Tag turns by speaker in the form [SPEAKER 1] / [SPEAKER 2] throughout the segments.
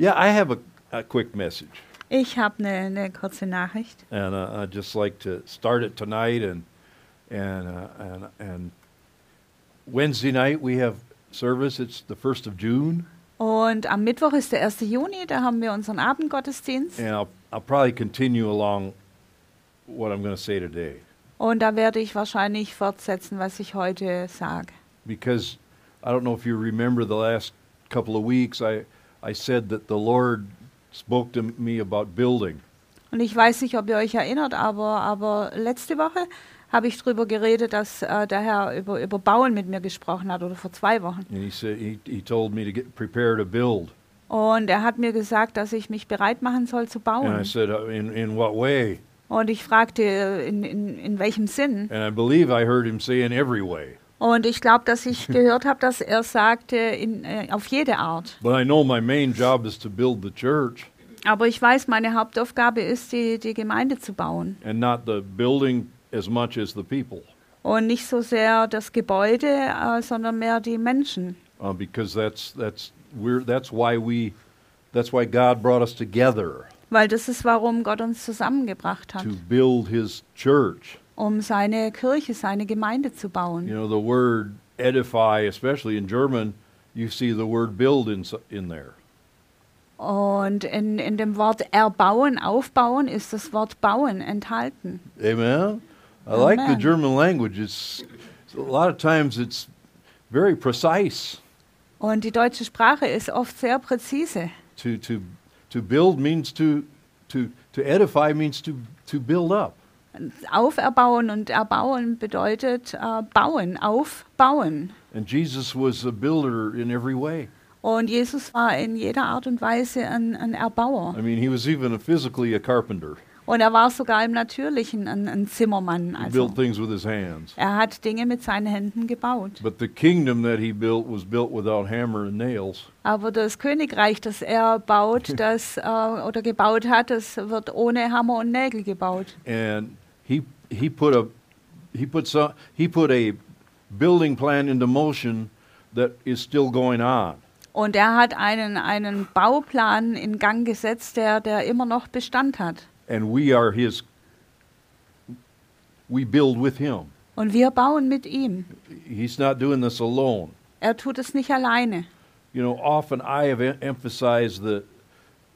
[SPEAKER 1] Yeah, I have a, a quick message,
[SPEAKER 2] Ich habe eine, eine kurze Nachricht.
[SPEAKER 1] and uh, I'd just like to start it tonight. And and uh, and and Wednesday night we have service. It's the first of June,
[SPEAKER 2] Und am Mittwoch ist der 1. Juni, da haben wir unseren Abendgottesdienst.
[SPEAKER 1] and I'll I'll probably continue along what I'm going to say today
[SPEAKER 2] Und da werde ich wahrscheinlich fortsetzen, was ich heute sage.
[SPEAKER 1] because I don't know if you remember the last couple of weeks. I I said that the Lord spoke to me about building.
[SPEAKER 2] Und ich weiß nicht, ob ihr euch erinnert, aber, aber letzte Woche habe ich darüber geredet, dass äh, der Herr über, über Bauen mit mir gesprochen hat, oder vor zwei Wochen.
[SPEAKER 1] And he said he, he told me to get to build.
[SPEAKER 2] Und er hat mir gesagt, dass ich mich bereit machen soll zu
[SPEAKER 1] And I
[SPEAKER 2] bauen.
[SPEAKER 1] said, uh, in in what way?
[SPEAKER 2] Und ich fragte, äh, in, in, in welchem Sinn?
[SPEAKER 1] And I believe I heard him say in every way.
[SPEAKER 2] Und ich glaube, dass ich gehört habe, dass er sagte, in, äh, auf jede Art.
[SPEAKER 1] But I know my main job is to build the church
[SPEAKER 2] Aber ich weiß, meine Hauptaufgabe ist, die, die Gemeinde zu bauen.
[SPEAKER 1] and not the building as much as the people,
[SPEAKER 2] Und nicht so sehr das Gebäude, äh, sondern mehr die Menschen.
[SPEAKER 1] uh, because that's that's we're that's why we that's why God brought us together
[SPEAKER 2] Weil das ist, warum Gott uns zusammengebracht hat,
[SPEAKER 1] to build His church.
[SPEAKER 2] Um seine Kirche, seine Gemeinde zu
[SPEAKER 1] You
[SPEAKER 2] bauen.
[SPEAKER 1] know, the word edify, especially in German, you see the word build in in there.
[SPEAKER 2] Und in, in dem Wort erbauen, aufbauen, ist das Wort bauen enthalten.
[SPEAKER 1] Amen. I like the
[SPEAKER 2] Amen.
[SPEAKER 1] German language. It's a lot of times it's very precise.
[SPEAKER 2] Und die deutsche Sprache ist oft sehr präzise.
[SPEAKER 1] To to to build means to to to edify means to to build up.
[SPEAKER 2] Auferbauen und erbauen bedeutet äh, bauen, aufbauen.
[SPEAKER 1] And Jesus was a builder in every way.
[SPEAKER 2] Und Jesus war in jeder Art und Weise ein, ein Erbauer.
[SPEAKER 1] I mean, he was even a physically a carpenter.
[SPEAKER 2] Und er war sogar im Natürlichen ein, ein Zimmermann.
[SPEAKER 1] He
[SPEAKER 2] Also
[SPEAKER 1] built things with his hands.
[SPEAKER 2] er hat Dinge mit seinen Händen gebaut.
[SPEAKER 1] But the kingdom that he built was built without hammer and nails.
[SPEAKER 2] Aber das Königreich, das er baut, das äh, oder gebaut hat, das wird ohne Hammer und Nägel gebaut.
[SPEAKER 1] And he he put a he put some he put a building plan into motion that is still going on.
[SPEAKER 2] Und er hat einen, einen Bauplan in Gang gesetzt, der, der immer noch Bestand hat.
[SPEAKER 1] And we are his we build with him.
[SPEAKER 2] Und wir bauen mit ihm.
[SPEAKER 1] He's not doing this alone.
[SPEAKER 2] Er tut es nicht alleine.
[SPEAKER 1] You know, often I have emphasized the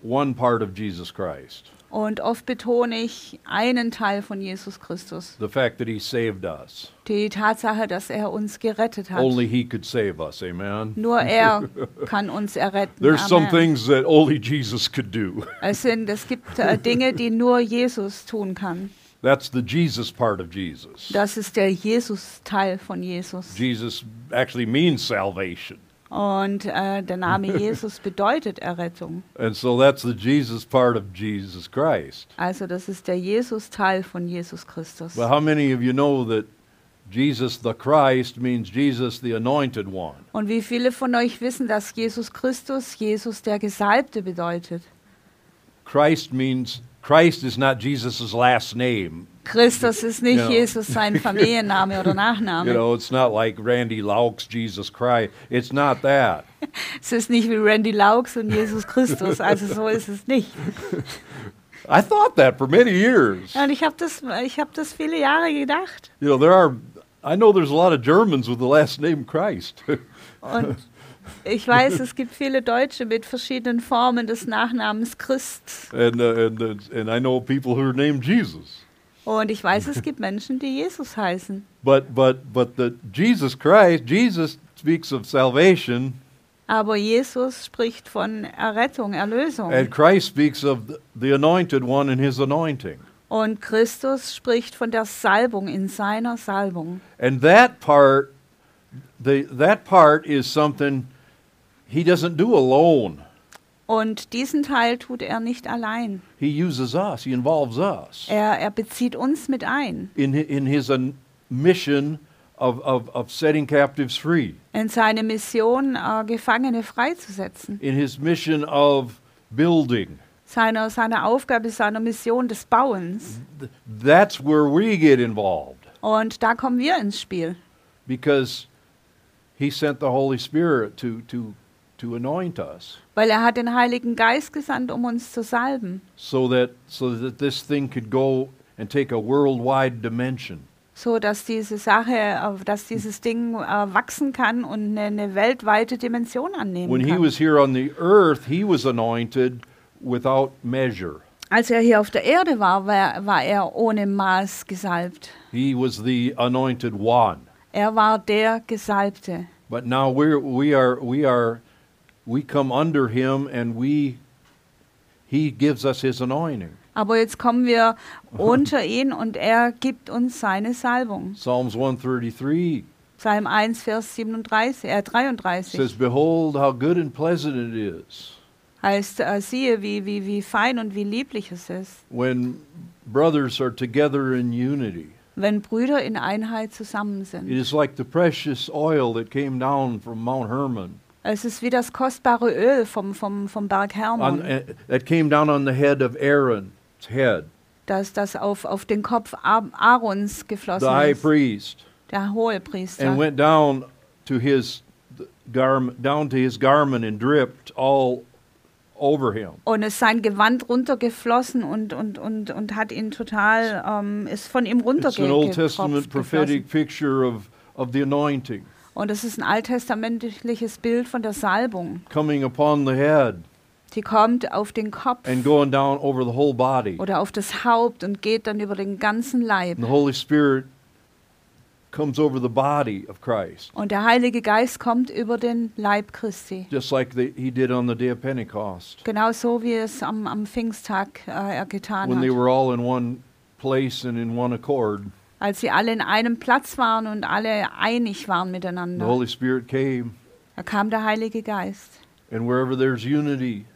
[SPEAKER 1] one part of Jesus Christ,
[SPEAKER 2] Und oft betone ich einen Teil von Jesus Christus.
[SPEAKER 1] the fact that he saved us.
[SPEAKER 2] Die Tatsache, dass er uns gerettet hat.
[SPEAKER 1] Only he could save us. Amen.
[SPEAKER 2] Nur er kann uns erretten.
[SPEAKER 1] There's some
[SPEAKER 2] Amen.
[SPEAKER 1] things that only Jesus could do.
[SPEAKER 2] Es, sind, es gibt äh, Dinge, die nur Jesus tun kann.
[SPEAKER 1] That's the Jesus part of Jesus.
[SPEAKER 2] Das ist der Jesus-Teil von Jesus.
[SPEAKER 1] Jesus actually means salvation.
[SPEAKER 2] Und äh, der Name Jesus bedeutet Errettung.
[SPEAKER 1] And so that's the Jesus part of Jesus Christ.
[SPEAKER 2] Also das ist der Jesus-Teil von Jesus Christus.
[SPEAKER 1] But how many of you know that Jesus the Christ means Jesus the anointed one?
[SPEAKER 2] Und wie viele von euch wissen, dass Jesus Christus Jesus der Gesalbte bedeutet?
[SPEAKER 1] Christ means Christ is not Jesus' last name.
[SPEAKER 2] Christus ist nicht
[SPEAKER 1] Ja.
[SPEAKER 2] Jesus sein Familienname oder Nachname.
[SPEAKER 1] You know, it's not like Randy Laux Jesus Christ. It's not that.
[SPEAKER 2] Es ist nicht wie Randy Laux und Jesus Christus. Also so ist es nicht.
[SPEAKER 1] I thought that for many years.
[SPEAKER 2] Und ich habe das, ich hab das viele Jahre gedacht.
[SPEAKER 1] You know, there are I know there's a lot of Germans with the last name Christ.
[SPEAKER 2] Und ich weiß, es gibt viele Deutsche mit verschiedenen Formen des Nachnamens Christ.
[SPEAKER 1] and uh, and uh, and I know people who are named Jesus.
[SPEAKER 2] Und ich weiß, es gibt Menschen, die Jesus heißen.
[SPEAKER 1] But but but the Jesus Christ, Jesus speaks of salvation
[SPEAKER 2] Aber Jesus spricht von Errettung, Erlösung.
[SPEAKER 1] and Christ speaks of the, anointed one and his anointing.
[SPEAKER 2] Und Christus spricht von der Salbung in seiner Salbung.
[SPEAKER 1] And that part the that part is something he doesn't do alone.
[SPEAKER 2] Und diesen Teil tut er nicht allein.
[SPEAKER 1] He uses us, he involves us
[SPEAKER 2] Er, er bezieht uns mit ein
[SPEAKER 1] in in his an, mission of, of of setting captives free.
[SPEAKER 2] in seine Mission, äh, Gefangene freizusetzen.
[SPEAKER 1] In his mission of building.
[SPEAKER 2] Seiner, seiner Aufgabe, seiner Mission des Bauens.
[SPEAKER 1] Th- That's where we get involved.
[SPEAKER 2] Und da kommen wir ins Spiel.
[SPEAKER 1] because he sent the Holy Spirit to to to anoint us
[SPEAKER 2] weil er hat den Heiligen Geist gesandt, um uns zu salben,
[SPEAKER 1] so that so that this thing could go and take a worldwide dimension.
[SPEAKER 2] so dass diese Sache, äh, dass dieses Ding äh, wachsen kann und eine, eine weltweite Dimension annehmen
[SPEAKER 1] When he
[SPEAKER 2] kann.
[SPEAKER 1] was here on the earth, he was anointed without measure.
[SPEAKER 2] Als er hier auf der Erde war, war, war er ohne Maß gesalbt.
[SPEAKER 1] He was the anointed one.
[SPEAKER 2] Er war der Gesalbte.
[SPEAKER 1] But now we're we are we are we come under him and we he gives us his anointing.
[SPEAKER 2] Aber jetzt kommen wir unter ihn und er gibt uns seine Salbung.
[SPEAKER 1] Psalms 133
[SPEAKER 2] Psalm 1, Vers 37, äh, 33
[SPEAKER 1] says, Behold how good and pleasant it is
[SPEAKER 2] heißt, äh, siehe, wie, wie, wie fein und wie lieblich es ist,
[SPEAKER 1] when brothers are together in unity.
[SPEAKER 2] wenn Brüder in Einheit zusammen sind.
[SPEAKER 1] It is like the precious oil that came down from Mount Hermon,
[SPEAKER 2] Es ist wie das kostbare Öl vom, vom, vom Berg
[SPEAKER 1] on,
[SPEAKER 2] Hermon,
[SPEAKER 1] uh, that came down on the head of Aaron's head,
[SPEAKER 2] das, das auf, auf den Kopf Aa- Aarons
[SPEAKER 1] the
[SPEAKER 2] geflossen
[SPEAKER 1] high
[SPEAKER 2] ist,
[SPEAKER 1] priest,
[SPEAKER 2] der Hohepriester.
[SPEAKER 1] and went down to his garment, down to his garment, and dripped all over him.
[SPEAKER 2] Und ist sein Gewand runtergeflossen und, und, und, und hat ihn total, ähm, ist von ihm
[SPEAKER 1] It's an Old Testament prophetic picture of, of the anointing
[SPEAKER 2] Und es ist ein alttestamentliches Bild von der Salbung.
[SPEAKER 1] coming upon the head
[SPEAKER 2] Die kommt auf den Kopf
[SPEAKER 1] and going down over the whole body.
[SPEAKER 2] oder auf das Haupt und geht dann über den ganzen Leib.
[SPEAKER 1] And the Holy Spirit comes over the body of Christ,
[SPEAKER 2] Und der Heilige Geist kommt über den Leib Christi.
[SPEAKER 1] just like the, he did on the day of Pentecost
[SPEAKER 2] Genau so, wie es am, am Pfingsttag äh, er getan
[SPEAKER 1] when they
[SPEAKER 2] hat.
[SPEAKER 1] were all in one place and in one accord.
[SPEAKER 2] Als sie alle in einem Platz waren und alle einig waren
[SPEAKER 1] The
[SPEAKER 2] miteinander.
[SPEAKER 1] Holy Spirit came,
[SPEAKER 2] Da kam der Heilige Geist.
[SPEAKER 1] and wherever there's unity,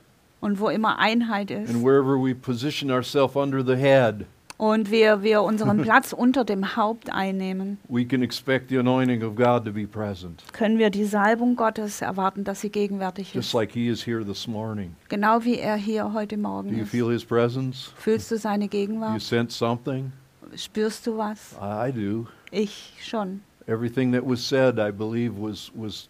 [SPEAKER 2] Und wo immer Einheit ist
[SPEAKER 1] and wherever we position ourselves under the head,
[SPEAKER 2] und wir, wir unseren Platz unter dem Haupt einnehmen,
[SPEAKER 1] we can expect the anointing of God to be present,
[SPEAKER 2] können wir die Salbung Gottes erwarten, dass sie gegenwärtig
[SPEAKER 1] just
[SPEAKER 2] ist.
[SPEAKER 1] like He is here this morning.
[SPEAKER 2] Genau wie er hier heute
[SPEAKER 1] Do
[SPEAKER 2] Morgen
[SPEAKER 1] you
[SPEAKER 2] ist.
[SPEAKER 1] feel His presence?
[SPEAKER 2] Fühlst du seine
[SPEAKER 1] Do you
[SPEAKER 2] Gegenwart?
[SPEAKER 1] sense something?
[SPEAKER 2] Spürst du was?
[SPEAKER 1] I do.
[SPEAKER 2] Ich schon.
[SPEAKER 1] Everything that was said, I believe, was was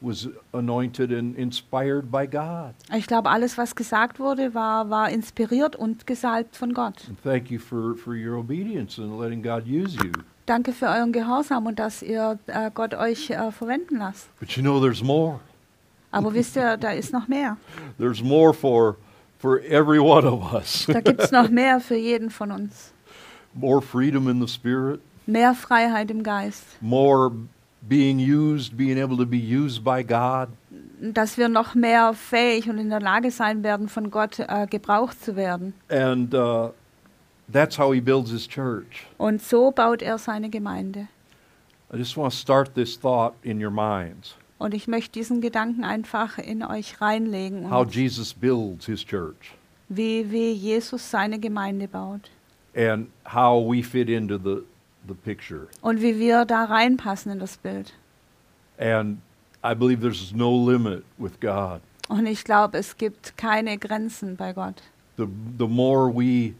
[SPEAKER 1] was anointed and inspired by God.
[SPEAKER 2] Ich glaube, alles, was gesagt wurde, war, war inspiriert und gesalbt von Gott.
[SPEAKER 1] And thank you for, for your obedience and letting God use you.
[SPEAKER 2] Danke für euren Gehorsam und dass ihr äh, Gott euch äh, verwenden lasst.
[SPEAKER 1] But you know there's more.
[SPEAKER 2] Aber wisst ihr, da ist noch mehr.
[SPEAKER 1] There's more for for every one of us.
[SPEAKER 2] Da gibt es noch mehr für jeden von uns.
[SPEAKER 1] More freedom in the spirit,
[SPEAKER 2] Mehr Freiheit im Geist.
[SPEAKER 1] more being used, being able to be used by God.
[SPEAKER 2] Dass wir noch mehr fähig und in der Lage sein werden, von Gott äh, gebraucht zu werden.
[SPEAKER 1] And uh, that's how he builds his church.
[SPEAKER 2] Und so baut er seine Gemeinde.
[SPEAKER 1] I just want to start this thought in your minds.
[SPEAKER 2] Und ich möchte diesen Gedanken einfach in euch reinlegen,
[SPEAKER 1] How Jesus builds his church
[SPEAKER 2] wie, wie Jesus seine Gemeinde baut.
[SPEAKER 1] And how we fit into the, the picture.
[SPEAKER 2] Und wie wir da reinpassen in das Bild.
[SPEAKER 1] And I believe there's no limit with God.
[SPEAKER 2] Und ich glaube, es gibt keine Grenzen bei Gott.
[SPEAKER 1] The, the more we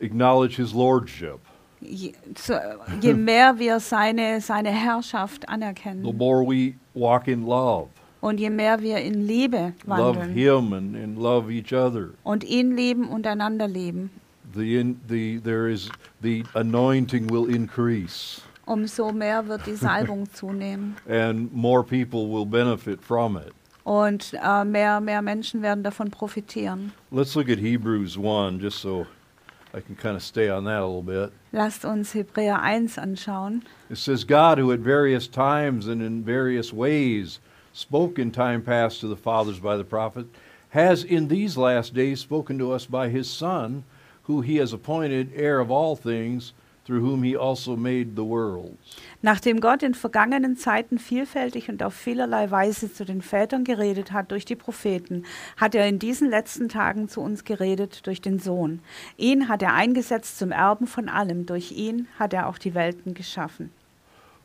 [SPEAKER 1] acknowledge his lordship,
[SPEAKER 2] Je, so, je mehr wir seine, seine Herrschaft
[SPEAKER 1] the
[SPEAKER 2] anerkennen
[SPEAKER 1] more we walk in love,
[SPEAKER 2] und je mehr wir in Liebe
[SPEAKER 1] love
[SPEAKER 2] wandeln
[SPEAKER 1] him and, and love each other.
[SPEAKER 2] und ihn lieben und einander lieben,
[SPEAKER 1] The, in, the, there is, the anointing will increase
[SPEAKER 2] umso mehr wird die Salbung zunehmen.
[SPEAKER 1] and more people will benefit from it.
[SPEAKER 2] Und äh, mehr, mehr Menschen werden davon profitieren.
[SPEAKER 1] Let's look at Hebrews 1 just so I can kind of stay on that a little bit.
[SPEAKER 2] Lasst uns Hebräer 1 anschauen.
[SPEAKER 1] It says, God, who at various times and in various ways spoke in time past to the fathers by the prophet, has in these last days spoken to us by his Son, who he has appointed heir of all things, through whom he also made the worlds.
[SPEAKER 2] Nachdem Gott in vergangenen Zeiten vielfältig und auf vielerlei Weise zu den Vätern geredet hat durch die Propheten, hat er in diesen letzten Tagen zu uns geredet durch den Sohn. Ihn hat er eingesetzt zum Erben von allem, durch ihn hat er auch die Welten geschaffen.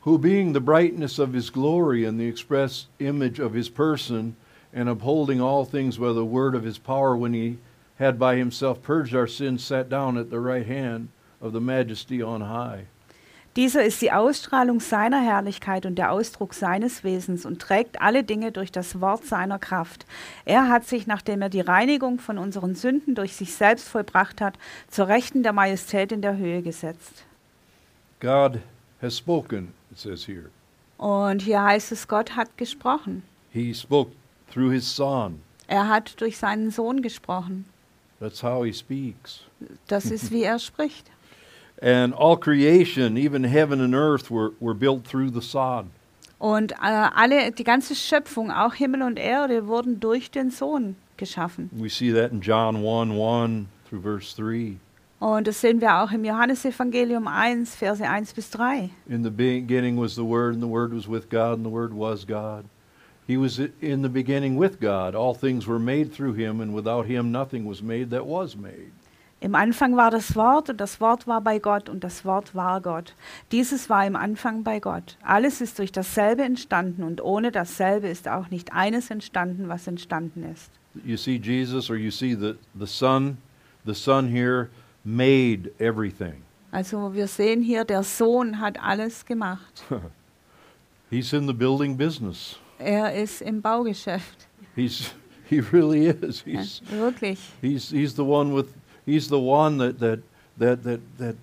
[SPEAKER 1] who being the brightness of his glory and the express image of his person, and upholding all things by the word of his power, when he had by himself purged our sins, sat down at the right hand of the majesty on high.
[SPEAKER 2] Dieser ist die Ausstrahlung seiner Herrlichkeit und der Ausdruck seines Wesens und trägt alle Dinge durch das Wort seiner Kraft. Er hat sich, nachdem er die Reinigung von unseren Sünden durch sich selbst vollbracht hat, zur Rechten der Majestät in der Höhe gesetzt.
[SPEAKER 1] God has spoken, it says here.
[SPEAKER 2] Und hier heißt es, Gott hat gesprochen.
[SPEAKER 1] He spoke through his Son.
[SPEAKER 2] Er hat durch seinen Sohn gesprochen.
[SPEAKER 1] That's how he speaks.
[SPEAKER 2] Das ist, wie er spricht.
[SPEAKER 1] And all creation, even heaven and earth, were, were built through the Son.
[SPEAKER 2] Und äh, alle, die ganze Schöpfung, auch Himmel und Erde, wurden durch den Sohn geschaffen.
[SPEAKER 1] We see that in John 1 1 through verse 3.
[SPEAKER 2] Und das sehen wir auch im Johannesevangelium 1, Verse 1 bis 3.
[SPEAKER 1] In the beginning was the Word, and the Word was with God, and the Word was God. He was in the beginning with God. All things were made through him, and without him nothing was made that was made.
[SPEAKER 2] Im Anfang war das Wort und das Wort war bei Gott und das Wort war Gott. Dieses war im Anfang bei Gott. Alles ist durch dasselbe entstanden und ohne dasselbe ist auch nicht eines entstanden, was entstanden ist.
[SPEAKER 1] You see Jesus, or you see the, the Son, the Son here made everything.
[SPEAKER 2] Also wir sehen hier, der Sohn hat alles gemacht.
[SPEAKER 1] He's in the building business.
[SPEAKER 2] Er ist im Baugeschäft.
[SPEAKER 1] He's he really is.
[SPEAKER 2] Ja,
[SPEAKER 1] He's
[SPEAKER 2] wirklich.
[SPEAKER 1] he's he's the one with he's the one that that that that that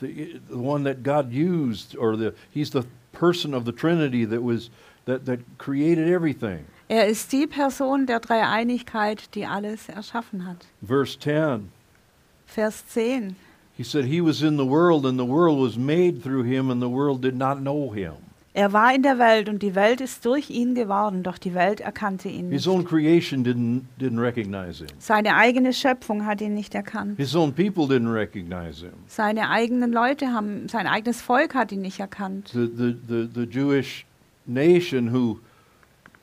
[SPEAKER 1] the, the one that God used or the he's the person of the Trinity that was that that created everything.
[SPEAKER 2] Er ist die Person der Dreieinigkeit, die alles erschaffen hat.
[SPEAKER 1] Verse 10.
[SPEAKER 2] Vers 10.
[SPEAKER 1] He said he was in the world and the world was made through him and the world did not know him.
[SPEAKER 2] Er war in der Welt und die Welt ist durch ihn geworden, doch die Welt erkannte ihn
[SPEAKER 1] His
[SPEAKER 2] nicht.
[SPEAKER 1] own creation didn't didn't recognize him.
[SPEAKER 2] Seine eigene Schöpfung hat ihn nicht erkannt.
[SPEAKER 1] His own people didn't recognize him.
[SPEAKER 2] Seine eigenen Leute haben, sein eigenes Volk hat ihn nicht erkannt.
[SPEAKER 1] The the the, the Jewish nation who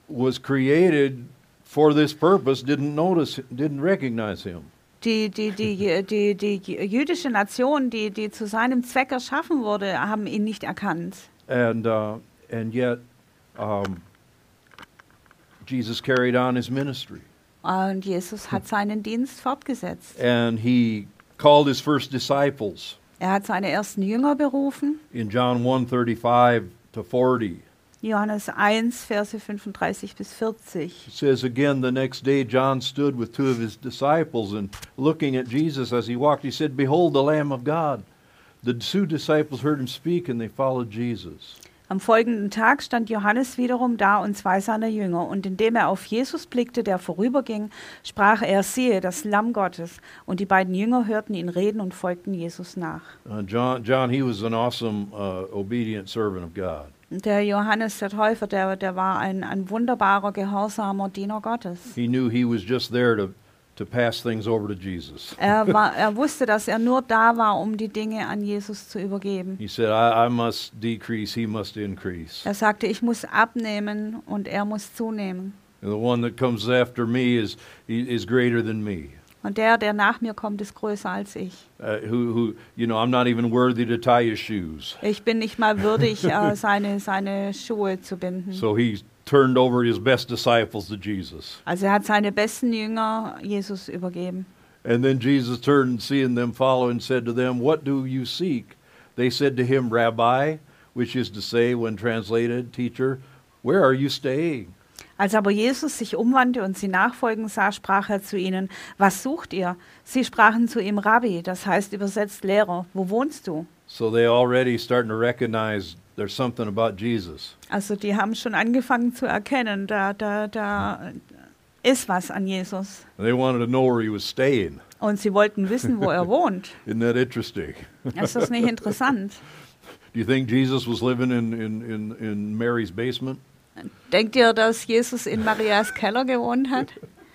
[SPEAKER 1] was created for this purpose didn't notice didn't recognize him.
[SPEAKER 2] Die, die, die, die, die, jüdische Nation, die, die zu seinem Zweck erschaffen wurde, haben ihn nicht erkannt.
[SPEAKER 1] And uh, and yet um, Jesus carried on his ministry.
[SPEAKER 2] Und Jesus hat seinen Dienst fortgesetzt.
[SPEAKER 1] And he called his first disciples
[SPEAKER 2] Er hat seine ersten Jünger berufen.
[SPEAKER 1] in John 1:35 to 40.
[SPEAKER 2] Johannes 1, Verse 35 bis 40.
[SPEAKER 1] It says again the next day John stood with two of his disciples and looking at Jesus as he walked he said behold the lamb of God. The two disciples heard him speak and they followed Jesus.
[SPEAKER 2] Am folgenden Tag stand Johannes wiederum da und zwei seiner Jünger, und indem er auf Jesus blickte, der vorüberging, sprach er, siehe, das Lamm Gottes. Und die beiden Jünger hörten ihn reden und folgten Jesus nach.
[SPEAKER 1] Uh, John John he was an awesome uh, obedient servant of God.
[SPEAKER 2] Der Johannes der Täufer, der, der war ein, ein wunderbarer, gehorsamer Diener Gottes.
[SPEAKER 1] He knew he was just there to to pass things over to Jesus.
[SPEAKER 2] Er, war, er wusste, dass er nur da war, um die Dinge an Jesus zu übergeben.
[SPEAKER 1] He said I, I must decrease he must increase.
[SPEAKER 2] Er sagte, ich muss abnehmen und er muss zunehmen.
[SPEAKER 1] And the one that comes after me is is greater than me.
[SPEAKER 2] Und der, der nach mir kommt, ist größer als ich.
[SPEAKER 1] Uh, who who you know I'm not even worthy to tie his shoes.
[SPEAKER 2] Ich bin nicht mal würdig, äh, seine, seine Schuhe zu binden.
[SPEAKER 1] So he turned over his best disciples to Jesus.
[SPEAKER 2] Also er hat seine besten Jünger Jesus übergeben.
[SPEAKER 1] And then Jesus turned and seeing them follow and said to them, What do you seek? They said to him, Rabbi, which is to say, when translated, teacher, where are you staying?
[SPEAKER 2] Als aber Jesus sich umwandte und sie nachfolgen sah, sprach er zu ihnen, was sucht ihr? Sie sprachen zu ihm, Rabbi, das heißt übersetzt Lehrer, wo wohnst du?
[SPEAKER 1] So they already starting to recognize there's something about Jesus.
[SPEAKER 2] Also die haben schon angefangen zu erkennen, da, da, da ist was an Jesus.
[SPEAKER 1] And they wanted to know where he was staying.
[SPEAKER 2] Und sie wollten wissen, wo er wohnt.
[SPEAKER 1] Isn't that interesting?
[SPEAKER 2] Ist das nicht interessant?
[SPEAKER 1] Do you think Jesus was living in, in, in, in Mary's basement?
[SPEAKER 2] Denkt ihr, dass Jesus in Marias Keller gewohnt hat?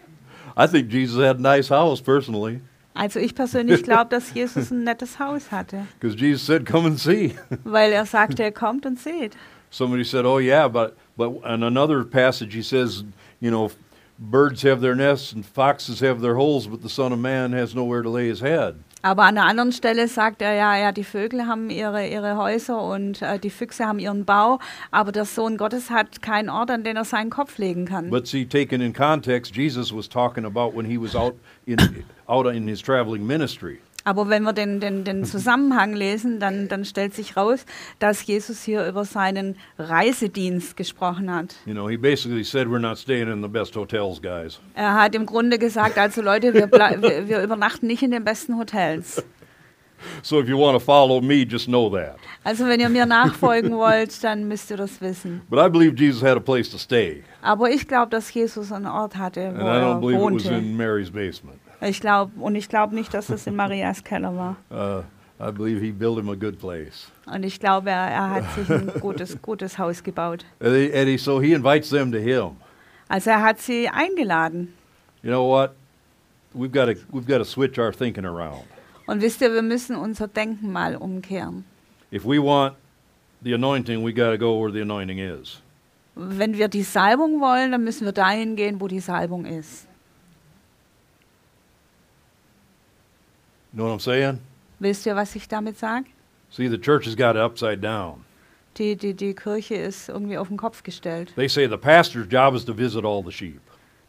[SPEAKER 1] I think Jesus had a nice house personally,
[SPEAKER 2] Also ich persönlich glaube, dass Jesus ein nettes Haus hatte,
[SPEAKER 1] because Jesus said, Come and see.
[SPEAKER 2] weil er sagte, kommt und seht.
[SPEAKER 1] Somebody said, "Oh yeah, but but in another passage he says, you know, birds have their nests and foxes have their holes, but the Son of Man has nowhere to lay his head."
[SPEAKER 2] Aber an einer anderen Stelle sagt er, ja, ja, die Vögel haben ihre, ihre Häuser und äh, die Füchse haben ihren Bau, aber der Sohn Gottes hat keinen Ort, an den er seinen Kopf legen kann.
[SPEAKER 1] But see, taken in context, Jesus was talking about when he was out in out in his traveling ministry.
[SPEAKER 2] Aber wenn wir den, den, den Zusammenhang lesen, dann, dann stellt sich raus, dass Jesus hier über seinen Reisedienst gesprochen hat.
[SPEAKER 1] You know, he basically said, We're not staying in the best hotels, guys.
[SPEAKER 2] Er hat im Grunde gesagt, also Leute, wir, wir, wir übernachten nicht in den besten Hotels.
[SPEAKER 1] So if you want to follow me, just know that.
[SPEAKER 2] Also wenn ihr mir nachfolgen wollt, dann müsst ihr das wissen.
[SPEAKER 1] But I believe Jesus had a place to stay.
[SPEAKER 2] Aber ich glaube, dass Jesus einen Ort hatte,
[SPEAKER 1] And
[SPEAKER 2] wo
[SPEAKER 1] I don't
[SPEAKER 2] er
[SPEAKER 1] believe it was
[SPEAKER 2] wohnte.
[SPEAKER 1] in Mary's basement.
[SPEAKER 2] Ich glaube, und ich glaube nicht, dass das in Marias Keller war.
[SPEAKER 1] Uh, I believe he built him a good place.
[SPEAKER 2] Und ich glaube, er, er hat sich ein gutes, gutes Haus gebaut.
[SPEAKER 1] And he, and he, so he invites them to him.
[SPEAKER 2] Also er hat sie eingeladen.
[SPEAKER 1] You know what? We've got to we've got to switch our thinking around.
[SPEAKER 2] Und wisst ihr, wir müssen unser Denken mal umkehren.
[SPEAKER 1] If we want the anointing, we got to go where the anointing is.
[SPEAKER 2] Wenn wir die Salbung wollen, dann müssen wir dahin gehen, wo die Salbung ist.
[SPEAKER 1] You know what I'm saying?
[SPEAKER 2] Wisst ihr, was ich damit sage?
[SPEAKER 1] See, the church has got it upside down.
[SPEAKER 2] Die, die, die Kirche ist irgendwie auf den Kopf gestellt.
[SPEAKER 1] They say the pastor's job is to visit all the sheep.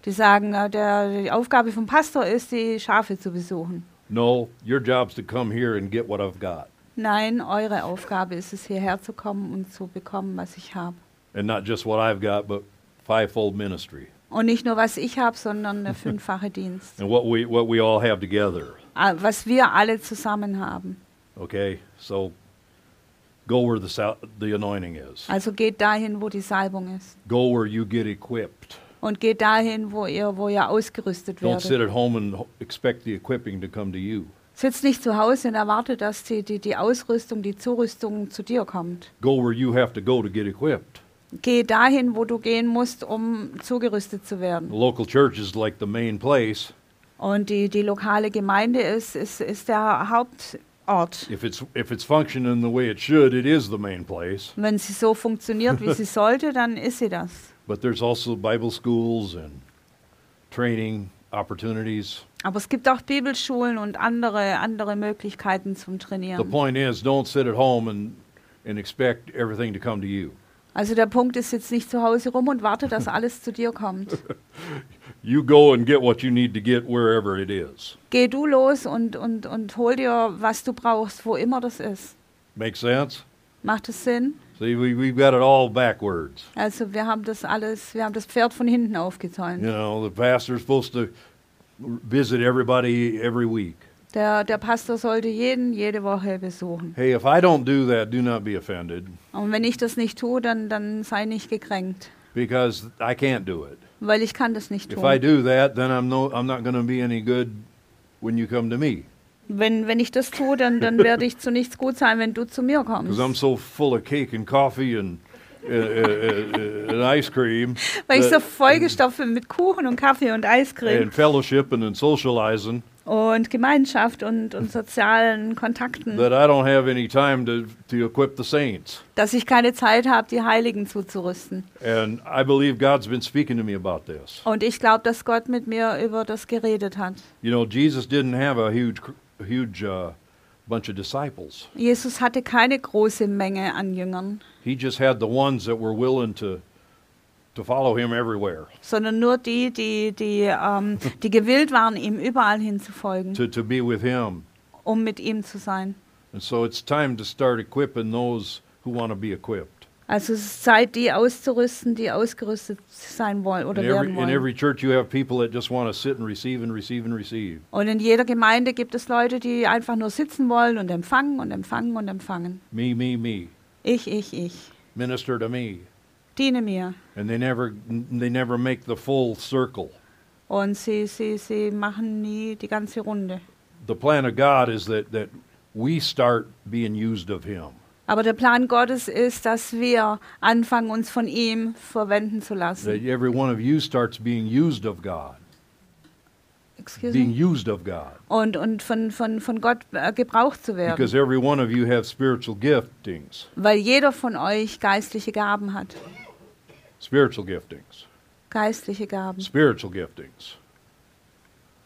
[SPEAKER 2] Die sagen, äh, der, die Aufgabe vom Pastor ist, die Schafe zu besuchen.
[SPEAKER 1] No, your job's to come here and get what I've got,
[SPEAKER 2] Nein, eure Aufgabe ist es, hierher zu kommen und zu bekommen, was ich habe.
[SPEAKER 1] and not just what I've got, but fivefold ministry
[SPEAKER 2] Und nicht nur, was ich habe, sondern der fünffache Dienst.
[SPEAKER 1] and what we what we all have together.
[SPEAKER 2] Ah, Was wir alle zusammen haben.
[SPEAKER 1] Okay, so go where the the anointing is.
[SPEAKER 2] Also geht dahin, wo die Salbung ist.
[SPEAKER 1] Go where you get equipped.
[SPEAKER 2] Und geht dahin, wo ihr, wo ihr ausgerüstet
[SPEAKER 1] Don't sit
[SPEAKER 2] werdet.
[SPEAKER 1] at home and expect the equipping to come to you.
[SPEAKER 2] Sitzt nicht zu Hause und erwartet, dass die, die, die Ausrüstung, die Zurüstung zu dir kommt.
[SPEAKER 1] Go where you have to go to get equipped.
[SPEAKER 2] Geh dahin, wo du gehen musst, um zugerüstet zu
[SPEAKER 1] The
[SPEAKER 2] werden.
[SPEAKER 1] local church is like the main place.
[SPEAKER 2] Und die, die lokale Gemeinde ist, ist, ist der Hauptort.
[SPEAKER 1] If it's if it's functioning the way it should, it is the main place.
[SPEAKER 2] Wenn sie so funktioniert, wie sie sollte, dann ist sie das.
[SPEAKER 1] But there's also Bible schools and training opportunities.
[SPEAKER 2] Aber es gibt auch Bibelschulen und andere, andere Möglichkeiten zum
[SPEAKER 1] The
[SPEAKER 2] Trainieren.
[SPEAKER 1] point is, don't sit at home and and expect everything to come to you.
[SPEAKER 2] Also der Punkt ist jetzt nicht zu Hause rum und warte, dass alles zu dir kommt.
[SPEAKER 1] You go and get what you need to get wherever it is.
[SPEAKER 2] Geh du los und, und, und hol dir, was du brauchst, wo immer das ist.
[SPEAKER 1] Make sense?
[SPEAKER 2] Macht es Sinn?
[SPEAKER 1] See, we, we've got it all backwards.
[SPEAKER 2] Also wir haben das alles, wir haben das Pferd von hinten aufgezäumt.
[SPEAKER 1] You know, the pastor's supposed to visit everybody every week.
[SPEAKER 2] Der, der Pastor sollte jeden jede Woche besuchen.
[SPEAKER 1] Hey, if I don't do that, do not be offended
[SPEAKER 2] Und wenn ich das nicht tue, dann, dann sei nicht gekränkt,
[SPEAKER 1] because I can't do it.
[SPEAKER 2] weil ich kann das nicht
[SPEAKER 1] If I
[SPEAKER 2] tun.
[SPEAKER 1] do that, then I'm no I'm not going to be any good when you come to me
[SPEAKER 2] Wenn, wenn ich das tue, dann, dann werde ich zu nichts gut sein, wenn du zu mir
[SPEAKER 1] because I'm
[SPEAKER 2] kommst.
[SPEAKER 1] so full of cake and coffee and uh, uh, uh, and ice cream
[SPEAKER 2] Weil ich so vollgestopft bin mit Kuchen und Kaffee und Eiscreme
[SPEAKER 1] and fellowship and socializing
[SPEAKER 2] und Gemeinschaft und, und sozialen Kontakten,
[SPEAKER 1] that I don't have any time to to equip the saints.
[SPEAKER 2] dass ich keine Zeit habe, die Heiligen zuzurüsten.
[SPEAKER 1] And I believe God's been speaking to me about this.
[SPEAKER 2] Und ich glaube, dass Gott mit mir über das geredet hat.
[SPEAKER 1] You know, Jesus didn't have a huge huge uh, bunch of disciples.
[SPEAKER 2] Jesus hatte keine große Menge an Jüngern,
[SPEAKER 1] He just had the ones that were willing to to follow him everywhere,
[SPEAKER 2] sondern nur die, die, die, ähm, die gewillt waren, ihm überall hinzufolgen,
[SPEAKER 1] to, to be with him.
[SPEAKER 2] um mit ihm zu sein.
[SPEAKER 1] And so it's time to start equipping those who want to be equipped.
[SPEAKER 2] Also es ist Zeit, die auszurüsten, die ausgerüstet sein wollen oder
[SPEAKER 1] In every,
[SPEAKER 2] werden
[SPEAKER 1] in
[SPEAKER 2] wollen.
[SPEAKER 1] every church, you have people that just want to sit and receive and receive and receive.
[SPEAKER 2] Und in jeder Gemeinde gibt es Leute, die einfach nur sitzen wollen und empfangen und empfangen und empfangen.
[SPEAKER 1] Me, me, me.
[SPEAKER 2] Ich, ich, ich.
[SPEAKER 1] Minister to me.
[SPEAKER 2] Diene mir.
[SPEAKER 1] And they never, they never make the full circle.
[SPEAKER 2] Und sie, sie, sie machen nie die ganze Runde.
[SPEAKER 1] The plan of God is that, that we start being used of Him.
[SPEAKER 2] Aber der Plan Gottes ist, dass wir anfangen, uns von ihm verwenden zu
[SPEAKER 1] That
[SPEAKER 2] lassen.
[SPEAKER 1] every one of you starts being used of God.
[SPEAKER 2] Excuse
[SPEAKER 1] Being
[SPEAKER 2] me.
[SPEAKER 1] used of God.
[SPEAKER 2] Und, und von, von, von Gott äh, gebraucht zu werden.
[SPEAKER 1] Because every one of you have spiritual giftings.
[SPEAKER 2] Weil jeder von euch geistliche Gaben hat.
[SPEAKER 1] Spiritual giftings.
[SPEAKER 2] Geistliche Gaben.
[SPEAKER 1] Spiritual giftings.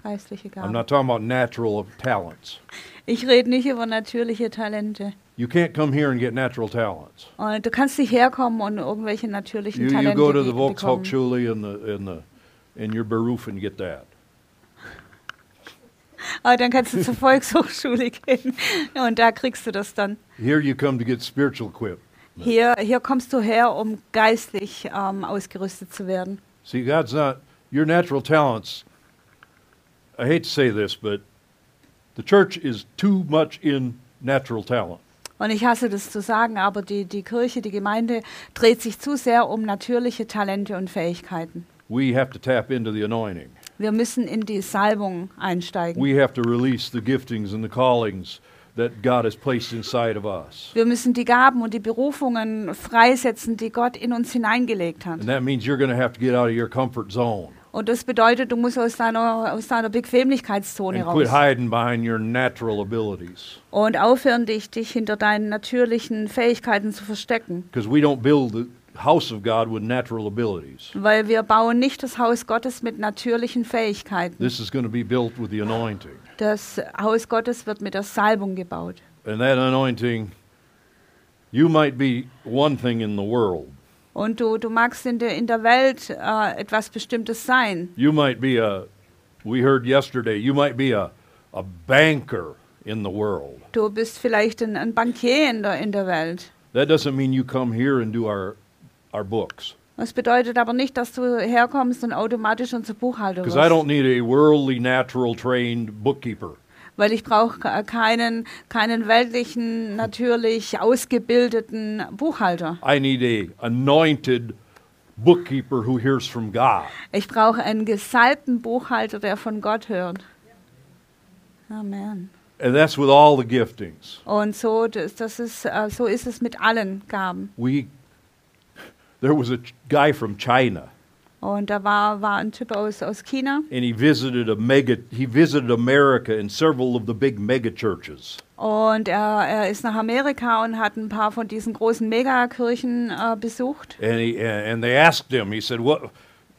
[SPEAKER 2] Geistliche
[SPEAKER 1] I'm
[SPEAKER 2] Gaben.
[SPEAKER 1] not talking about natural talents.
[SPEAKER 2] Ich rede nicht über natürliche Talente.
[SPEAKER 1] You can't come here and get natural talents.
[SPEAKER 2] Und du kannst nicht herkommen und irgendwelche natürlichen
[SPEAKER 1] You, you
[SPEAKER 2] Talente
[SPEAKER 1] go to the. Volkshochschule in the in the in your Beruf and get that.
[SPEAKER 2] Aber dann kannst du zur Volkshochschule gehen und da kriegst du das dann.
[SPEAKER 1] Here you come to get spiritual equipped.
[SPEAKER 2] Hier, hier kommst du her, um geistlich ähm, ausgerüstet zu werden.
[SPEAKER 1] See, God's not your natural talents. I hate to say this, but the church is too much in natural talent.
[SPEAKER 2] Und ich hasse das zu sagen, aber die, die Kirche, die Gemeinde dreht sich zu sehr um natürliche Talente und Fähigkeiten.
[SPEAKER 1] We have to tap into the anointing.
[SPEAKER 2] Wir müssen in die Salbung einsteigen.
[SPEAKER 1] We have to release the giftings and the callings that God has placed inside of us.
[SPEAKER 2] Wir müssen die Gaben und die Berufungen freisetzen, die Gott in uns hineingelegt hat.
[SPEAKER 1] And that means you're going to have to get out of your comfort zone
[SPEAKER 2] Und das bedeutet, du musst aus deiner, aus deiner Bequemlichkeitszone raus.
[SPEAKER 1] hiding behind your natural abilities.
[SPEAKER 2] Und aufhören, dich, dich hinter deinen natürlichen Fähigkeiten zu verstecken.
[SPEAKER 1] Because we don't build the house of God with natural abilities.
[SPEAKER 2] Weil wir bauen nicht das Haus Gottes mit natürlichen Fähigkeiten.
[SPEAKER 1] This is going to be built with the anointing.
[SPEAKER 2] Das Haus Gottes wird mit der Salbung gebaut.
[SPEAKER 1] And that anointing, you might be one thing in the world.
[SPEAKER 2] Und du, du magst in der, in der Welt äh, etwas Bestimmtes sein.
[SPEAKER 1] You might be a, we heard yesterday, you might be a, a banker in the world.
[SPEAKER 2] Du bist vielleicht ein, ein Bankier in der, in der Welt.
[SPEAKER 1] That doesn't mean you come here and do our, our books.
[SPEAKER 2] Das bedeutet aber nicht, dass du herkommst und automatisch unser Buchhalter
[SPEAKER 1] Because I don't
[SPEAKER 2] wirst.
[SPEAKER 1] need a worldly, natural trained bookkeeper.
[SPEAKER 2] Weil ich brauche keinen, keinen weltlichen, natürlich ausgebildeten Buchhalter.
[SPEAKER 1] I need a anointed bookkeeper who hears from God.
[SPEAKER 2] Ich brauche einen gesalbten Buchhalter, der von Gott hört. Amen.
[SPEAKER 1] And that's with all the giftings.
[SPEAKER 2] Und so, das, das ist, äh, so ist es mit allen Gaben.
[SPEAKER 1] We, there was a guy from China,
[SPEAKER 2] Und da war, war ein Typ aus, aus China
[SPEAKER 1] and he visited a mega, he visited America in several of the big mega churches.
[SPEAKER 2] und er, er ist nach Amerika und hat ein paar von diesen großen Megakirchen äh, besucht.
[SPEAKER 1] And he, and they asked him, he said, what,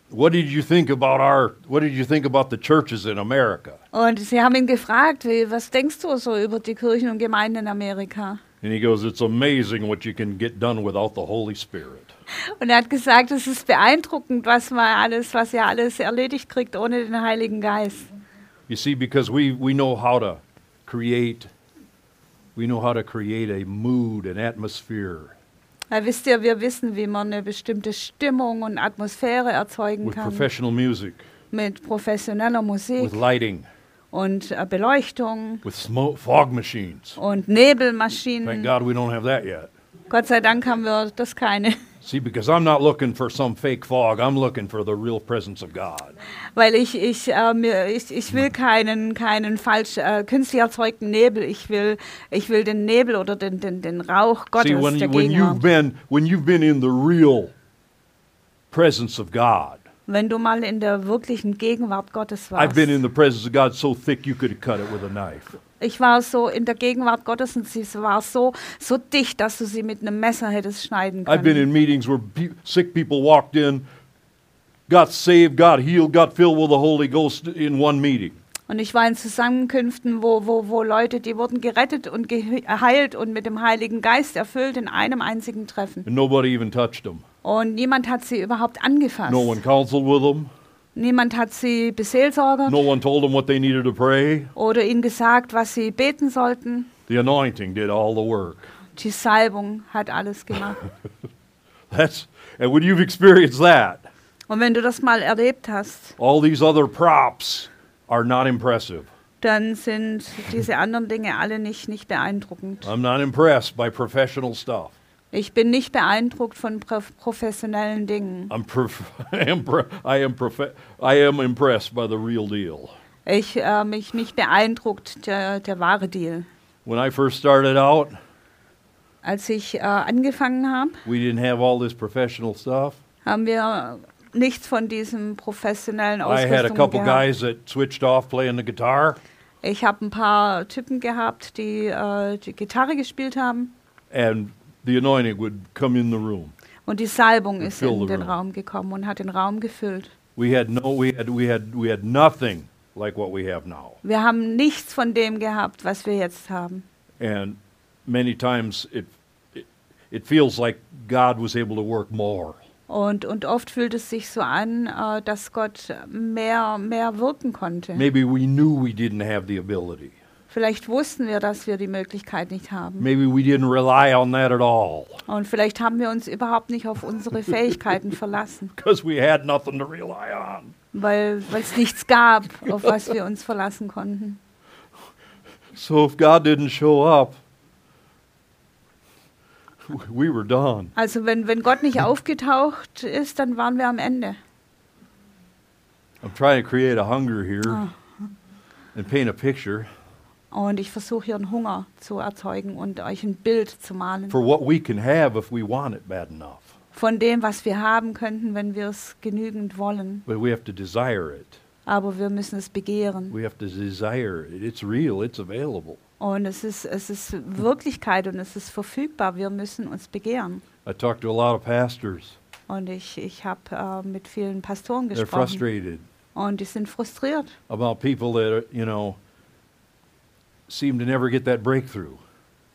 [SPEAKER 1] what did you think about our, what did you think about the churches in America?
[SPEAKER 2] Und sie haben ihn gefragt, wie, was denkst du so über die Kirchen und Gemeinden in Amerika?
[SPEAKER 1] And he goes, it's amazing what you can get done without the Holy Spirit.
[SPEAKER 2] Und er hat gesagt, es ist beeindruckend, was man alles, was ihr alles erledigt kriegt ohne den Heiligen Geist.
[SPEAKER 1] You see, because we, we know how to create, we know how to create a mood, an atmosphere
[SPEAKER 2] Weil wisst ihr, wir wissen, wie man eine bestimmte Stimmung und Atmosphäre erzeugen
[SPEAKER 1] with
[SPEAKER 2] kann
[SPEAKER 1] professional music,
[SPEAKER 2] mit professioneller Musik
[SPEAKER 1] with lighting,
[SPEAKER 2] und äh, Beleuchtung
[SPEAKER 1] with smoke, fog machines.
[SPEAKER 2] und
[SPEAKER 1] Thank
[SPEAKER 2] Nebelmaschinen.
[SPEAKER 1] God we don't have that yet.
[SPEAKER 2] Gott sei Dank haben wir das keine.
[SPEAKER 1] See, because I'm not looking for some fake fog, I'm looking for the real presence of God.
[SPEAKER 2] Weil ich, ich, äh, mir, ich, ich will keinen, keinen falsch äh, künstlich erzeugten Nebel. Ich will, ich will den Nebel oder den, den, den Rauch Gottes
[SPEAKER 1] See, when,
[SPEAKER 2] der
[SPEAKER 1] when you've been when you've been in the real presence of God,
[SPEAKER 2] Wenn du mal in der wirklichen Gegenwart Gottes
[SPEAKER 1] I've
[SPEAKER 2] warst.
[SPEAKER 1] been in the presence of God so thick you could have cut it with a knife.
[SPEAKER 2] Ich war so in der Gegenwart Gottes und sie war so, so dicht, dass du sie mit einem Messer hättest schneiden
[SPEAKER 1] I've been
[SPEAKER 2] können.
[SPEAKER 1] in meetings where sick people walked in, got saved, got healed, got filled with the Holy Ghost in one meeting.
[SPEAKER 2] Und ich war in Zusammenkünften, wo, wo, wo Leute, die wurden gerettet und geheilt und mit dem Heiligen Geist erfüllt in einem einzigen Treffen.
[SPEAKER 1] And nobody even touched them.
[SPEAKER 2] Und niemand hat sie überhaupt angefasst.
[SPEAKER 1] No one counseled with them.
[SPEAKER 2] Niemand hat sie beseelsorgert
[SPEAKER 1] No one told them what they needed to pray.
[SPEAKER 2] oder ihnen gesagt, was sie beten sollten.
[SPEAKER 1] The anointing did all the work.
[SPEAKER 2] Die Salbung hat alles gemacht.
[SPEAKER 1] That's and when you've experienced that,
[SPEAKER 2] Und wenn du das mal erlebt hast,
[SPEAKER 1] all these other props are not impressive.
[SPEAKER 2] dann sind diese anderen Dinge alle nicht, nicht beeindruckend.
[SPEAKER 1] I'm not impressed by professional stuff.
[SPEAKER 2] Ich bin nicht beeindruckt von prof professionellen Dingen.
[SPEAKER 1] I'm prof- I am pro- I am prof- I am impressed by the real deal.
[SPEAKER 2] Ich, äh, mich, mich beeindruckt der, der wahre Deal.
[SPEAKER 1] When I first started out,
[SPEAKER 2] Als ich äh, angefangen habe,
[SPEAKER 1] we didn't have all this professional stuff.
[SPEAKER 2] haben wir nichts von diesem professionellen
[SPEAKER 1] I had a
[SPEAKER 2] Ausrüstung
[SPEAKER 1] couple
[SPEAKER 2] gehabt.
[SPEAKER 1] guys that switched off playing the guitar,
[SPEAKER 2] Ich habe ein paar Typen gehabt, die äh, die Gitarre gespielt haben
[SPEAKER 1] and the anointing would come in the room.
[SPEAKER 2] und die Salbung ist in den. Raum gekommen und hat den Raum gefüllt.
[SPEAKER 1] We had no, we had, we had, we had nothing like what we have now.
[SPEAKER 2] Wir haben nichts von dem gehabt, was wir jetzt haben.
[SPEAKER 1] And many times it, it, it feels like God was able to work more.
[SPEAKER 2] Und, und oft fühlt es sich so an, äh, dass Gott mehr, mehr wirken konnte.
[SPEAKER 1] Maybe we knew we didn't have the ability.
[SPEAKER 2] Vielleicht wussten wir, dass wir die Möglichkeit nicht haben.
[SPEAKER 1] Maybe we didn't rely on that at all
[SPEAKER 2] Und vielleicht haben wir uns überhaupt nicht auf unsere Fähigkeiten verlassen,
[SPEAKER 1] because we had nothing to rely on.
[SPEAKER 2] weil es nichts gab, auf was wir uns verlassen konnten.
[SPEAKER 1] So if God didn't show up, we were done.
[SPEAKER 2] Also wenn, wenn Gott nicht aufgetaucht ist, dann waren wir am Ende.
[SPEAKER 1] I'm trying to create a hunger here
[SPEAKER 2] Ah.
[SPEAKER 1] and paint a picture
[SPEAKER 2] Und ich versuche hier einen Hunger zu erzeugen und euch ein Bild zu malen
[SPEAKER 1] for what we can have if we want it bad enough.
[SPEAKER 2] von dem, was wir haben könnten, wenn wir es genügend wollen.
[SPEAKER 1] But we have to desire it.
[SPEAKER 2] Aber wir müssen es begehren.
[SPEAKER 1] We have to desire it. It's real, it's available.
[SPEAKER 2] Und es ist, es ist Wirklichkeit und es ist verfügbar. Wir müssen uns begehren.
[SPEAKER 1] I talked to a lot of pastors.
[SPEAKER 2] Und ich, ich habe äh, mit vielen Pastoren
[SPEAKER 1] They're
[SPEAKER 2] gesprochen.
[SPEAKER 1] frustrated
[SPEAKER 2] Und die sind frustriert
[SPEAKER 1] about people that, you know, seem to never get that breakthrough,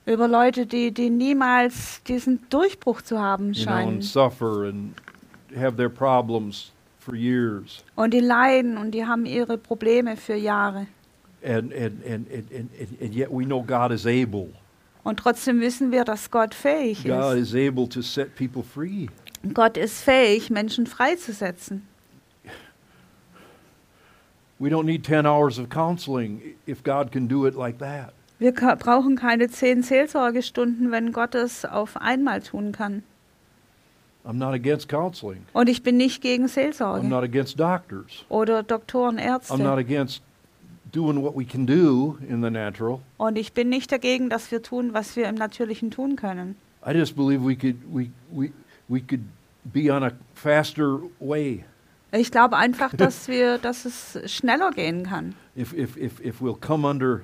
[SPEAKER 2] über Leute, die, die niemals diesen Durchbruch zu haben
[SPEAKER 1] you know,
[SPEAKER 2] scheinen.
[SPEAKER 1] and suffer and have their problems for years.
[SPEAKER 2] Und die leiden und die haben ihre Probleme für Jahre.
[SPEAKER 1] And, and, and, and, and, and- and yet we know God is able.
[SPEAKER 2] Und trotzdem wissen wir, dass Gott fähig
[SPEAKER 1] God
[SPEAKER 2] ist.
[SPEAKER 1] is able to set people free.
[SPEAKER 2] Gott ist fähig, Menschen freizusetzen.
[SPEAKER 1] We don't need 10 hours of counseling if God can do it like that.
[SPEAKER 2] Wir brauchen keine zehn Seelsorgestunden, wenn Gott es auf einmal tun kann.
[SPEAKER 1] I'm not against counseling.
[SPEAKER 2] Und ich bin nicht gegen
[SPEAKER 1] I'm
[SPEAKER 2] Seelsorge
[SPEAKER 1] not against doctors.
[SPEAKER 2] oder Doktoren,
[SPEAKER 1] I'm not
[SPEAKER 2] Ärzte.
[SPEAKER 1] against doing what we can do in the natural.
[SPEAKER 2] Und ich bin nicht dagegen, dass wir tun, was wir im Natürlichen tun können.
[SPEAKER 1] I just believe we could we we we could be on a faster way
[SPEAKER 2] Ich glaube einfach, dass wir, dass es schneller gehen kann,
[SPEAKER 1] if if if if we'll come under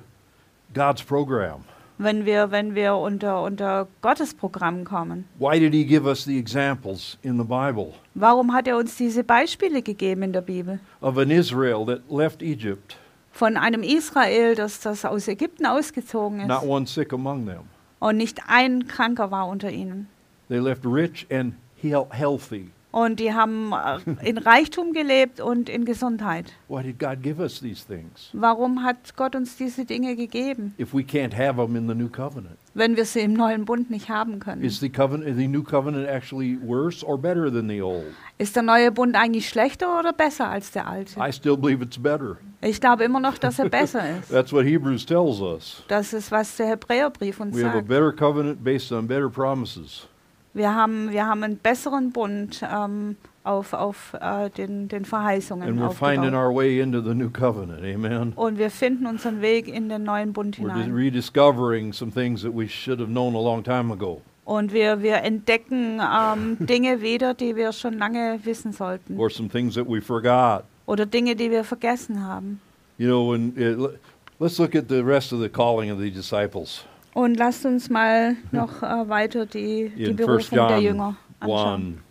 [SPEAKER 1] God's program.
[SPEAKER 2] wenn wir, wenn wir unter, unter Gottes Programm kommen.
[SPEAKER 1] Why did he give us the examples in the Bible
[SPEAKER 2] Warum hat er uns diese Beispiele gegeben in der Bibel?
[SPEAKER 1] of an Israel that left Egypt,
[SPEAKER 2] Von einem Israel, das, das aus Ägypten ausgezogen
[SPEAKER 1] not
[SPEAKER 2] ist
[SPEAKER 1] one sick among them.
[SPEAKER 2] und nicht ein Kranker war unter ihnen.
[SPEAKER 1] They left rich and heal- healthy.
[SPEAKER 2] Und die haben äh, in Reichtum gelebt und in Gesundheit.
[SPEAKER 1] Why did God give us these things
[SPEAKER 2] Warum hat Gott uns diese Dinge gegeben,
[SPEAKER 1] if we can't have them in the new covenant?
[SPEAKER 2] wenn wir sie im neuen Bund nicht haben können?
[SPEAKER 1] Is the covenant, the new covenant, actually worse or better than the old?
[SPEAKER 2] Ist der neue Bund eigentlich schlechter oder besser als der alte?
[SPEAKER 1] I still believe it's better.
[SPEAKER 2] Ich glaube immer noch, dass er besser ist.
[SPEAKER 1] That's what Hebrews tells us.
[SPEAKER 2] Das ist, was der Hebräerbrief uns
[SPEAKER 1] We have a
[SPEAKER 2] sagt.
[SPEAKER 1] better covenant based on better promises.
[SPEAKER 2] Wir haben, wir haben einen besseren Bund ähm, auf, auf äh, den, den Verheißungen
[SPEAKER 1] And we're finding our way into the new covenant. Amen.
[SPEAKER 2] Und wir finden unseren Weg in den neuen Bund
[SPEAKER 1] We're
[SPEAKER 2] hinein.
[SPEAKER 1] rediscovering some things that we should have known a long time ago.
[SPEAKER 2] Und wir, wir entdecken ähm, Dinge wieder, die wir schon lange wissen sollten.
[SPEAKER 1] or some things that we forgot.
[SPEAKER 2] Oder Dinge, die wir vergessen haben.
[SPEAKER 1] You know, and it, le- let's look at the rest of the calling of the disciples
[SPEAKER 2] Und lasst uns mal noch äh, weiter die, die
[SPEAKER 1] in 1
[SPEAKER 2] Berufung der
[SPEAKER 1] John
[SPEAKER 2] Jünger anschauen.
[SPEAKER 1] 1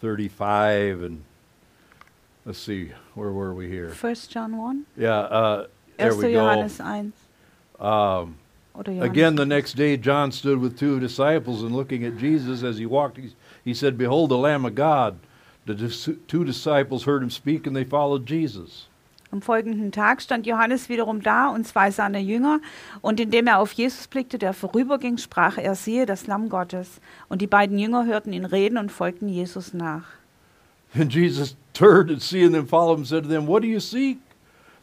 [SPEAKER 1] 35 and let's see, where were we here?
[SPEAKER 2] 1. John 1,
[SPEAKER 1] Yeah, uh, there
[SPEAKER 2] 1.
[SPEAKER 1] we go.
[SPEAKER 2] Johannes 1.
[SPEAKER 1] Um, again, the next day, John stood with two disciples and looking at Jesus as he walked, he, he said, Behold, the Lamb of God. The dis- two disciples heard him speak and they followed Jesus.
[SPEAKER 2] Am folgenden Tag stand Johannes wiederum da und zwei seiner Jünger, und indem er auf Jesus blickte, der vorüberging, sprach er, siehe, das Lamm Gottes. Und die beiden Jünger hörten ihn reden und folgten Jesus nach.
[SPEAKER 1] And Jesus turned and seeing them follow him said to them, What do you seek?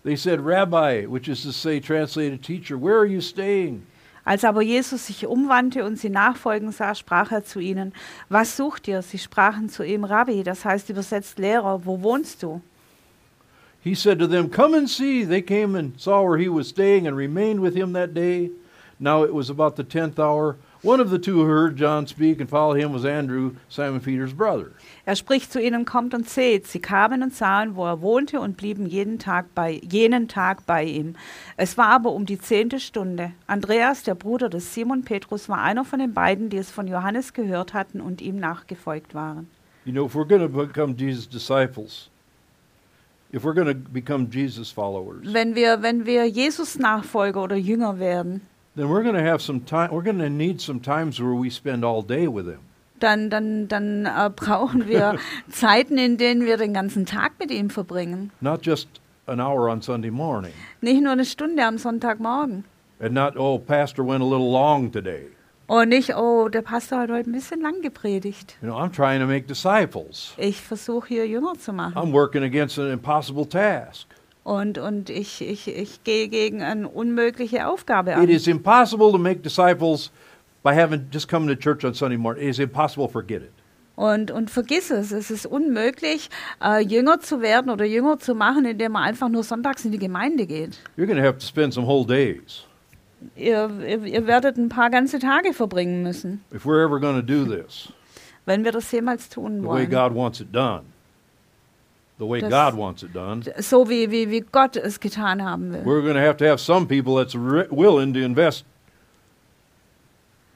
[SPEAKER 1] They said, Rabbi, which is to say, translated teacher, where are you staying?
[SPEAKER 2] Als aber Jesus sich umwandte und sie nachfolgen sah, sprach er zu ihnen, was sucht ihr? Sie sprachen zu ihm, Rabbi, das heißt übersetzt Lehrer, wo wohnst du?
[SPEAKER 1] He said to them, Come and see. They came and saw where he was staying and remained with him that day. Now it was about the tenth hour. One of the two who heard John speak and followed him was Andrew, Simon Peter's brother.
[SPEAKER 2] Er spricht zu ihnen, kommt und seht. Sie kamen und sahen, wo er wohnte und blieben jeden Tag bei, jenen Tag bei ihm. Es war aber um die zehnte Stunde. Andreas, der Bruder des Simon Petrus, war einer von den beiden, die es von Johannes gehört hatten und ihm nachgefolgt waren.
[SPEAKER 1] You know, if we're going to become Jesus' disciples, if we're going to become Jesus followers,
[SPEAKER 2] Wenn wir, wenn wir Jesus Nachfolger oder Jünger werden,
[SPEAKER 1] then we're going to have some time. We're going to need some times where we spend all day with him.
[SPEAKER 2] dann, dann, dann äh, brauchen wir Zeiten, in denen wir den ganzen Tag mit ihm verbringen.
[SPEAKER 1] Not just an hour on Sunday morning.
[SPEAKER 2] Nicht nur eine Stunde am Sonntagmorgen.
[SPEAKER 1] And not, oh, Pastor went a little long today.
[SPEAKER 2] Und nicht, oh, der Pastor hat heute ein bisschen lang gepredigt.
[SPEAKER 1] You know, I'm trying to make disciples.
[SPEAKER 2] Ich versuche hier Jünger zu machen.
[SPEAKER 1] I'm working against an impossible task.
[SPEAKER 2] Und, und ich, ich, ich gehe gegen eine unmögliche Aufgabe
[SPEAKER 1] It
[SPEAKER 2] an.
[SPEAKER 1] is impossible to make disciples by having just come to church on Sunday morning. It is impossible. Forget it.
[SPEAKER 2] Und, und vergiss es, es ist unmöglich, äh, Jünger zu werden oder Jünger zu machen, indem man einfach nur sonntags in die Gemeinde geht.
[SPEAKER 1] You're going to have to spend some whole days
[SPEAKER 2] Ihr, ihr, ihr werdet ein paar ganze Tage verbringen müssen,
[SPEAKER 1] if we're ever going to do this
[SPEAKER 2] wenn wir das jemals tun
[SPEAKER 1] the way
[SPEAKER 2] wollen.
[SPEAKER 1] God wants it done. The way
[SPEAKER 2] Das-
[SPEAKER 1] God wants it done.
[SPEAKER 2] So wie, wie, wie Gott es getan haben will.
[SPEAKER 1] We're going to have to have some people that's ri- willing to invest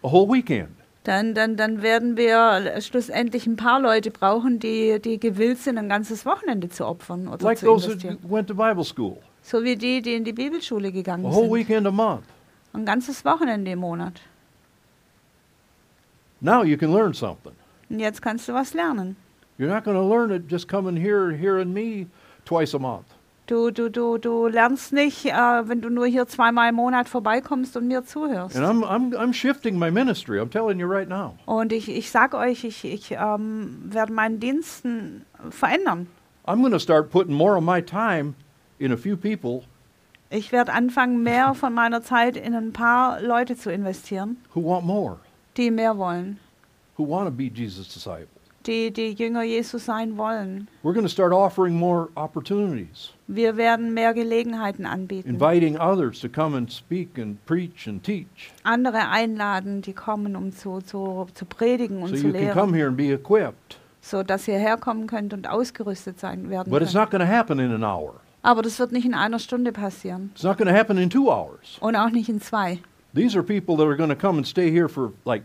[SPEAKER 1] a whole weekend.
[SPEAKER 2] Dann, dann, dann werden wir schlussendlich ein paar Leute brauchen, die, die gewillt sind, ein ganzes Wochenende zu opfern oder
[SPEAKER 1] Like
[SPEAKER 2] zu
[SPEAKER 1] those
[SPEAKER 2] investieren.
[SPEAKER 1] that went to Bible school.
[SPEAKER 2] So wie die, die in die Bibelschule
[SPEAKER 1] A
[SPEAKER 2] gegangen
[SPEAKER 1] whole
[SPEAKER 2] sind.
[SPEAKER 1] weekend a month.
[SPEAKER 2] Ein ganzes Wochenende im Monat.
[SPEAKER 1] Now you can learn something.
[SPEAKER 2] Und jetzt kannst du was lernen.
[SPEAKER 1] You're not going to learn it just coming here hearing me twice a month.
[SPEAKER 2] Du, du, du, du lernst nicht, äh, wenn du nur hier zweimal im Monat vorbeikommst und mir zuhörst.
[SPEAKER 1] And I'm, I'm, I'm shifting my ministry. I'm telling you right now.
[SPEAKER 2] Und ich, ich sag euch, ich, ich ähm, werde meinen Diensten verändern.
[SPEAKER 1] I'm going to start putting more of my time in a few people
[SPEAKER 2] Ich werde anfangen, mehr von meiner Zeit in ein paar Leute zu investieren,
[SPEAKER 1] who want more,
[SPEAKER 2] die mehr wollen,
[SPEAKER 1] who want to be Jesus' disciples.
[SPEAKER 2] die die Jünger Jesus sein wollen.
[SPEAKER 1] We're going to start offering more opportunities,
[SPEAKER 2] Wir werden mehr Gelegenheiten anbieten,
[SPEAKER 1] inviting others to come and speak and preach and teach.
[SPEAKER 2] andere einladen, die kommen, um zu, zu, zu predigen und
[SPEAKER 1] So
[SPEAKER 2] zu
[SPEAKER 1] you can come
[SPEAKER 2] lehren,
[SPEAKER 1] here and be equipped.
[SPEAKER 2] so dass ihr herkommen könnt und ausgerüstet sein werden
[SPEAKER 1] But it's
[SPEAKER 2] könnt.
[SPEAKER 1] not going to happen in an hour.
[SPEAKER 2] Aber das wird nicht in einer Stunde passieren
[SPEAKER 1] It's not going to happen in two hours.
[SPEAKER 2] und auch nicht in zwei.
[SPEAKER 1] These are people that are going to come and stay here for like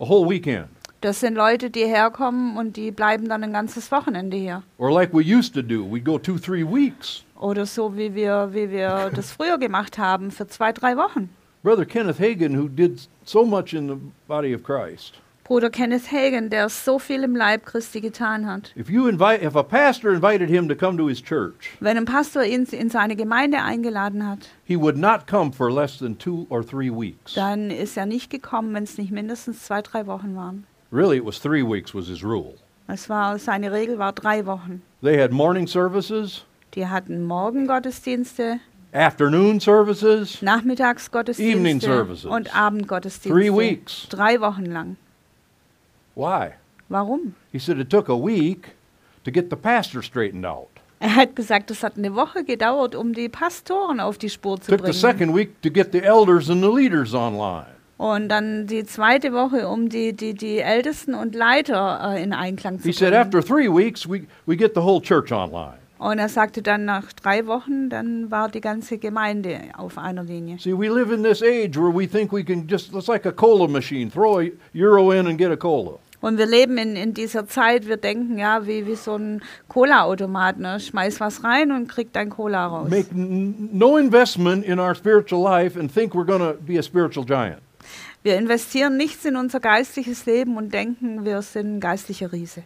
[SPEAKER 1] a whole weekend.
[SPEAKER 2] Das sind Leute, die herkommen und die bleiben dann ein ganzes Wochenende hier.
[SPEAKER 1] Or like we used to do, we'd go two, three weeks.
[SPEAKER 2] Oder so, wie wir, wie wir das früher gemacht haben, für zwei, drei Wochen.
[SPEAKER 1] Brother Kenneth Hagin, who did so much in the body of Christ,
[SPEAKER 2] Bruder Kenneth Hagen, der so viel im Leib Christi getan hat.
[SPEAKER 1] if you invite, if a pastor invited him to come to his church,
[SPEAKER 2] Wenn ein Pastor ihn in seine Gemeinde eingeladen hat,
[SPEAKER 1] he would not come for less than two or three weeks.
[SPEAKER 2] dann ist er nicht gekommen, wenn es nicht mindestens zwei, drei Wochen waren.
[SPEAKER 1] Really, it was three weeks was his rule.
[SPEAKER 2] Es war, seine Regel war drei Wochen.
[SPEAKER 1] They had morning services,
[SPEAKER 2] Die hatten Morgengottesdienste,
[SPEAKER 1] afternoon services, Evening
[SPEAKER 2] Nachmittagsgottesdienste
[SPEAKER 1] services.
[SPEAKER 2] und Abendgottesdienste.
[SPEAKER 1] Three weeks.
[SPEAKER 2] Drei Wochen lang.
[SPEAKER 1] Why?
[SPEAKER 2] Warum?
[SPEAKER 1] He said it took a week to get the pastor straightened out.
[SPEAKER 2] Er hat gesagt, es hat eine Woche gedauert, um die Pastoren auf die Spur zu
[SPEAKER 1] Took the
[SPEAKER 2] bringen.
[SPEAKER 1] second week to get the elders and the leaders online.
[SPEAKER 2] Und dann die zweite Woche, um die, die, die Ältesten und Leiter äh, in Einklang zu
[SPEAKER 1] He said
[SPEAKER 2] bringen.
[SPEAKER 1] after three weeks, we, we get the whole church online.
[SPEAKER 2] Und er sagte dann nach drei Wochen, dann war die ganze Gemeinde auf einer Linie.
[SPEAKER 1] See, we live in this age where we think we can just, it's like a cola machine, throw a euro in and get a cola.
[SPEAKER 2] Und wir leben in, in dieser Zeit, wir denken ja wie, wie so ein Cola-Automat. Ne? Schmeiß was rein und krieg dein Cola raus.
[SPEAKER 1] Make no investment in our spiritual life and think we're going to be a spiritual giant.
[SPEAKER 2] Wir investieren nichts in unser geistliches Leben und denken, wir sind geistlicher Riese.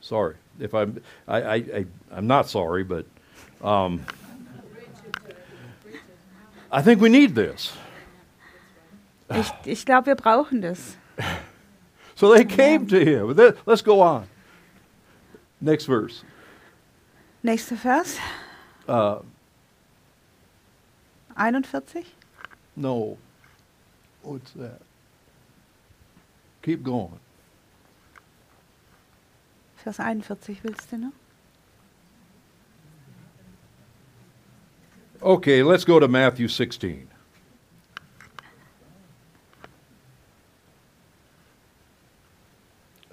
[SPEAKER 1] Sorry if I'm, I, I, I, I'm not sorry, but um, I think we need this.
[SPEAKER 2] Ich, ich glaube, wir brauchen das.
[SPEAKER 1] So they came to him. Let's go on. Next verse.
[SPEAKER 2] Nächster Vers,
[SPEAKER 1] Uh,
[SPEAKER 2] 41.
[SPEAKER 1] no. What's that? Keep going.
[SPEAKER 2] Vers 41 willst du noch?
[SPEAKER 1] Okay, let's go to Matthew 16.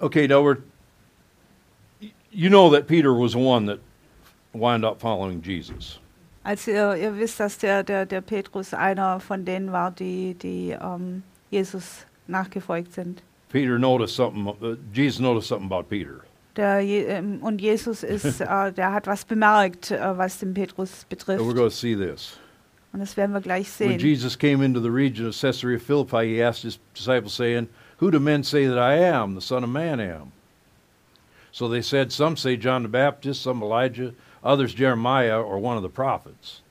[SPEAKER 1] Okay, now we're. You know that Peter was the one that wound up following Jesus.
[SPEAKER 2] Also ihr, ihr wisst, dass der, der, der Petrus einer von denen war, die, die ähm, Jesus nachgefolgt sind.
[SPEAKER 1] Peter noticed something, uh, Jesus noticed something about Peter.
[SPEAKER 2] Der, Je- ähm, und Jesus ist, äh, der hat was bemerkt, äh, was den Petrus
[SPEAKER 1] And we're
[SPEAKER 2] betrifft.
[SPEAKER 1] going to see this.
[SPEAKER 2] Und das werden wir gleich
[SPEAKER 1] When
[SPEAKER 2] sehen.
[SPEAKER 1] Jesus came into the region of Caesarea Philippi, he asked his disciples, saying, Who do men say that I am, the Son of Man am? So they said, Some say John the Baptist, some Elijah, others Jeremiah or one of the prophets.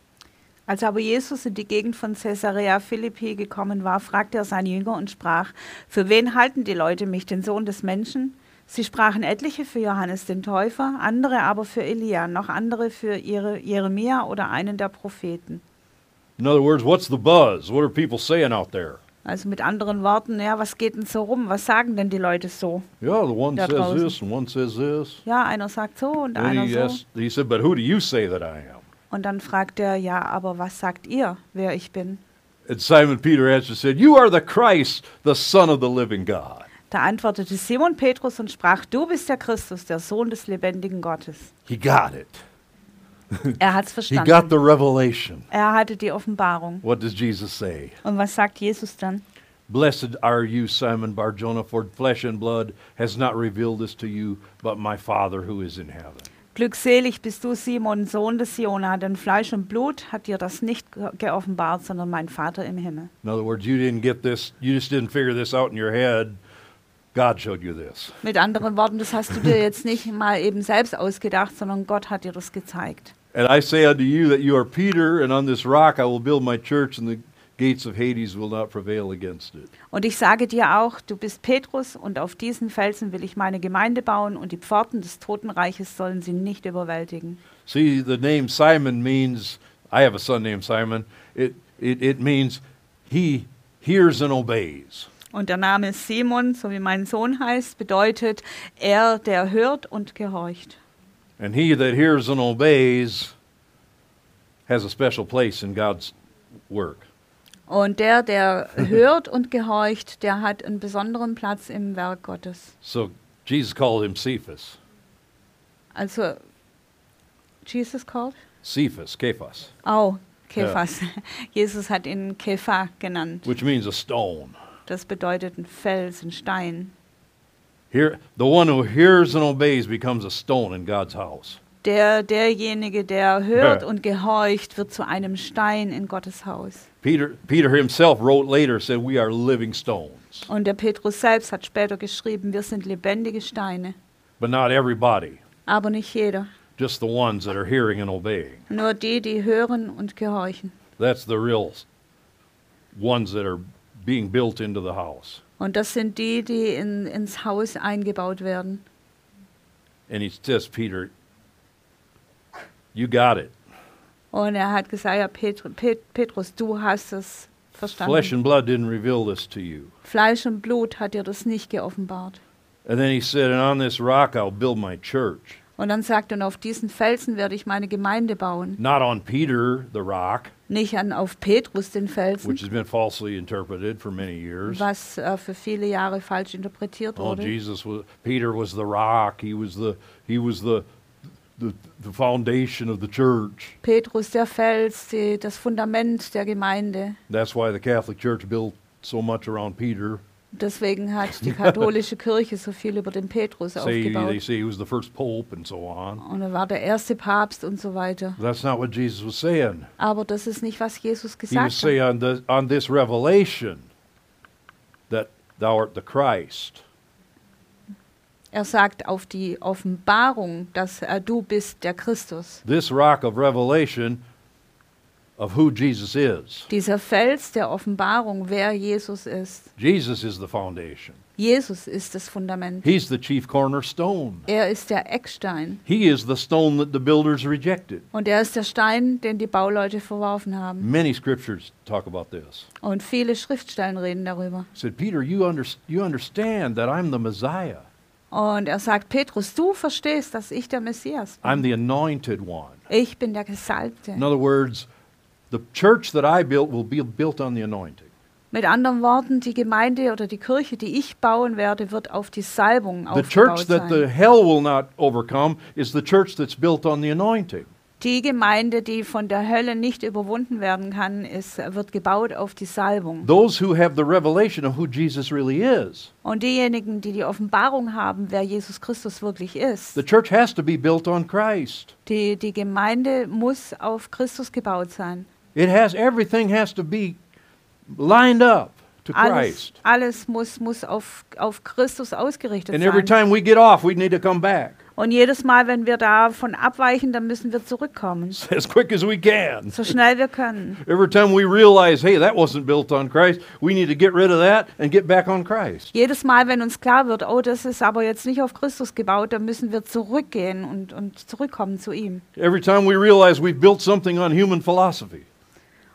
[SPEAKER 2] Als aber Jesus in die Gegend von Caesarea Philippi gekommen war, fragte er seine Jünger und sprach: Für wen halten die Leute mich, den Sohn des Menschen? Sie sprachen etliche für Johannes den Täufer, andere aber für Elia, noch andere für ihre Jeremia oder einen der Propheten.
[SPEAKER 1] In other words, what's the buzz? What are people saying out there?
[SPEAKER 2] Also mit anderen Worten, ja, was geht denn so rum? Was sagen denn die Leute so?
[SPEAKER 1] Yeah, the one says
[SPEAKER 2] draußen.
[SPEAKER 1] this and one says this.
[SPEAKER 2] Ja, einer sagt so und
[SPEAKER 1] And
[SPEAKER 2] einer
[SPEAKER 1] he,
[SPEAKER 2] so.
[SPEAKER 1] asked, he said, But who do you say that I am?
[SPEAKER 2] Und dann fragt er, ja, aber was sagt ihr, wer ich bin?
[SPEAKER 1] And Simon Peter answered said, You are the Christ, the Son of the living God.
[SPEAKER 2] Da antwortete Simon Petrus und sprach, du bist der Christus, der Sohn des lebendigen Gottes.
[SPEAKER 1] He got it.
[SPEAKER 2] Er hat's
[SPEAKER 1] He got
[SPEAKER 2] verstanden.
[SPEAKER 1] the revelation.
[SPEAKER 2] Er hatte die Offenbarung.
[SPEAKER 1] What does Jesus say?
[SPEAKER 2] Und was sagt Jesus dann?
[SPEAKER 1] Blessed are you, Simon Barjona, for flesh and blood has not revealed this to you, but my Father who is in heaven.
[SPEAKER 2] Glückselig bist du, Simon, Sohn des Jona, denn Fleisch und Blut hat dir das nicht ge- geoffenbart, sondern mein Vater im Himmel.
[SPEAKER 1] In other words, you didn't get this, you just didn't figure this out in your head. God showed you this.
[SPEAKER 2] Mit anderen Worten, das hast du dir jetzt nicht mal eben selbst ausgedacht, sondern Gott hat dir das gezeigt.
[SPEAKER 1] And I say unto you that you are Peter, and on this rock I will build my church, and the gates of Hades will not prevail against it.
[SPEAKER 2] Und ich sage dir auch, du bist Petrus und auf diesen Felsen will ich meine Gemeinde bauen und die Pforten des Totenreiches sollen sie nicht überwältigen.
[SPEAKER 1] See, the name Simon means, I have a son named Simon. It, it, it means he hears and obeys.
[SPEAKER 2] Und der Name Simon, so wie mein Sohn heißt, bedeutet er, der hört und gehorcht.
[SPEAKER 1] And he that hears and obeys has a special place in God's work.
[SPEAKER 2] Und der, der hört und gehorcht, der hat einen besonderen Platz im Werk Gottes.
[SPEAKER 1] So Jesus called him Cephas.
[SPEAKER 2] Also, Jesus called?
[SPEAKER 1] Cephas, Kephas,
[SPEAKER 2] Oh, Kephas. Jesus hat ihn Kepha genannt.
[SPEAKER 1] which means a stone.
[SPEAKER 2] Das bedeutet ein Fels, ein Stein.
[SPEAKER 1] Here, the one who hears and obeys becomes a stone in God's house.
[SPEAKER 2] Der, derjenige, der hört und gehorcht, wird zu einem Stein in Gottes Haus.
[SPEAKER 1] Peter, Peter himself wrote later, said, We are living stones.
[SPEAKER 2] Und der Petrus selbst hat später geschrieben, wir sind lebendige Steine.
[SPEAKER 1] But not everybody,
[SPEAKER 2] Aber nicht jeder.
[SPEAKER 1] just the ones that are hearing and obeying.
[SPEAKER 2] Nur die, die hören und gehorchen.
[SPEAKER 1] That's the real ones that are being built into the house.
[SPEAKER 2] Und das sind die, die in, ins Haus eingebaut werden.
[SPEAKER 1] And he says, Peter, you got it.
[SPEAKER 2] Und er hat gesagt, ja, Petr Pet Petrus, du hast es verstanden.
[SPEAKER 1] Flesh and blood didn't reveal this to you.
[SPEAKER 2] Fleisch und Blut hat dir das nicht geoffenbart.
[SPEAKER 1] And then he said, And on this rock I'll build my church.
[SPEAKER 2] Und dann sagt er, und auf diesen Felsen werde ich meine Gemeinde bauen.
[SPEAKER 1] Not on Peter, the rock,
[SPEAKER 2] Nicht an, auf Petrus, den Felsen,
[SPEAKER 1] which has been falsely interpreted for many years.
[SPEAKER 2] was äh, für viele Jahre falsch interpretiert
[SPEAKER 1] Oh,
[SPEAKER 2] wurde.
[SPEAKER 1] Jesus was Peter was the rock. He was the he was the the, the foundation of the church.
[SPEAKER 2] Petrus, der Fels, die, das Fundament der Gemeinde.
[SPEAKER 1] That's why the Catholic Church built so much around Peter.
[SPEAKER 2] Deswegen hat die katholische Kirche so viel über den Petrus
[SPEAKER 1] Say they
[SPEAKER 2] aufgebaut.
[SPEAKER 1] say he was the first pope and so on.
[SPEAKER 2] Und er war der erste Papst und so weiter.
[SPEAKER 1] That's not what Jesus was saying.
[SPEAKER 2] Aber das ist nicht, was Jesus
[SPEAKER 1] He was
[SPEAKER 2] gesagt hat.
[SPEAKER 1] saying on, the, on this revelation that thou art the Christ.
[SPEAKER 2] Er sagt auf die Offenbarung, dass äh, du bist der Christus.
[SPEAKER 1] This rock of revelation of who Jesus is.
[SPEAKER 2] Dieser Fels der Offenbarung, wer Jesus ist.
[SPEAKER 1] Jesus is the foundation.
[SPEAKER 2] Jesus ist das Fundament.
[SPEAKER 1] He's the chief cornerstone.
[SPEAKER 2] Er ist der Eckstein.
[SPEAKER 1] He is the stone that the builders rejected.
[SPEAKER 2] Und er ist der Stein, den die Bauleute verworfen haben.
[SPEAKER 1] Many scriptures talk about this.
[SPEAKER 2] Und viele Schriftstellen reden darüber.
[SPEAKER 1] said, Peter, you, under, you understand that I'm the Messiah.
[SPEAKER 2] Und er sagt, Petrus, du verstehst, dass ich der Messias
[SPEAKER 1] I'm
[SPEAKER 2] bin.
[SPEAKER 1] the anointed one.
[SPEAKER 2] Ich bin der Gesalbte.
[SPEAKER 1] In other words, the church that I built will be built on the anointing.
[SPEAKER 2] Mit anderen Worten, die Gemeinde oder die Kirche, die ich bauen werde, wird auf die Salbung
[SPEAKER 1] The church
[SPEAKER 2] aufgebaut
[SPEAKER 1] that the
[SPEAKER 2] sein.
[SPEAKER 1] hell will not overcome is the church that's built on the anointing.
[SPEAKER 2] Die Gemeinde, die von der Hölle nicht überwunden werden kann, ist, wird gebaut auf die Salbung.
[SPEAKER 1] Those who have the revelation of who Jesus really is.
[SPEAKER 2] Und diejenigen, die die Offenbarung haben, wer Jesus Christus wirklich ist,
[SPEAKER 1] The church has to be built on Christ.
[SPEAKER 2] die, die Gemeinde muss auf Christus gebaut sein.
[SPEAKER 1] It has everything has to be lined up to
[SPEAKER 2] Alles,
[SPEAKER 1] Christ.
[SPEAKER 2] alles muss, muss auf, auf Christus ausgerichtet
[SPEAKER 1] And every
[SPEAKER 2] sein.
[SPEAKER 1] time we get off, we need to come back
[SPEAKER 2] Und jedes Mal, wenn wir davon abweichen, dann müssen wir zurückkommen.
[SPEAKER 1] as quick as we can.
[SPEAKER 2] So schnell wir können.
[SPEAKER 1] Every time we realize, hey, that wasn't built on Christ, we need to get rid of that and get back on Christ.
[SPEAKER 2] Jedes Mal, wenn uns klar wird, oh, das ist aber jetzt nicht auf Christus gebaut, dann müssen wir zurückgehen und, und zurückkommen zu ihm.
[SPEAKER 1] Every time we realize we've built something on human philosophy,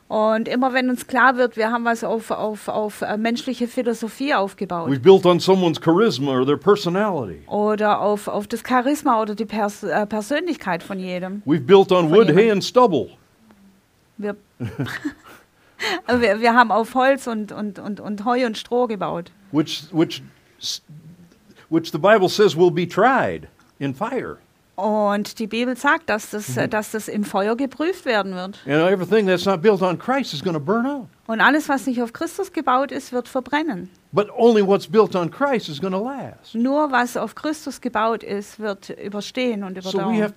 [SPEAKER 2] Und immer wenn uns klar wird, wir haben was auf, auf, auf äh, menschliche Philosophie aufgebaut
[SPEAKER 1] we've built on someone's charisma or their personality,
[SPEAKER 2] oder auf, auf das Charisma oder die Pers äh, Persönlichkeit von jedem.
[SPEAKER 1] we've built on
[SPEAKER 2] Von
[SPEAKER 1] wood, hay, and stubble.
[SPEAKER 2] Wir, wir, wir haben auf Holz und, und, und, und Heu und Stroh gebaut.
[SPEAKER 1] which which which the Bible says will be tried in fire.
[SPEAKER 2] Und die Bibel sagt, dass das, äh, dass das im Feuer geprüft werden wird. Und alles, was nicht auf Christus gebaut ist, wird verbrennen.
[SPEAKER 1] But only what's built on Christ is going to last.
[SPEAKER 2] Nur was auf Christus gebaut ist, wird überstehen und überdauern.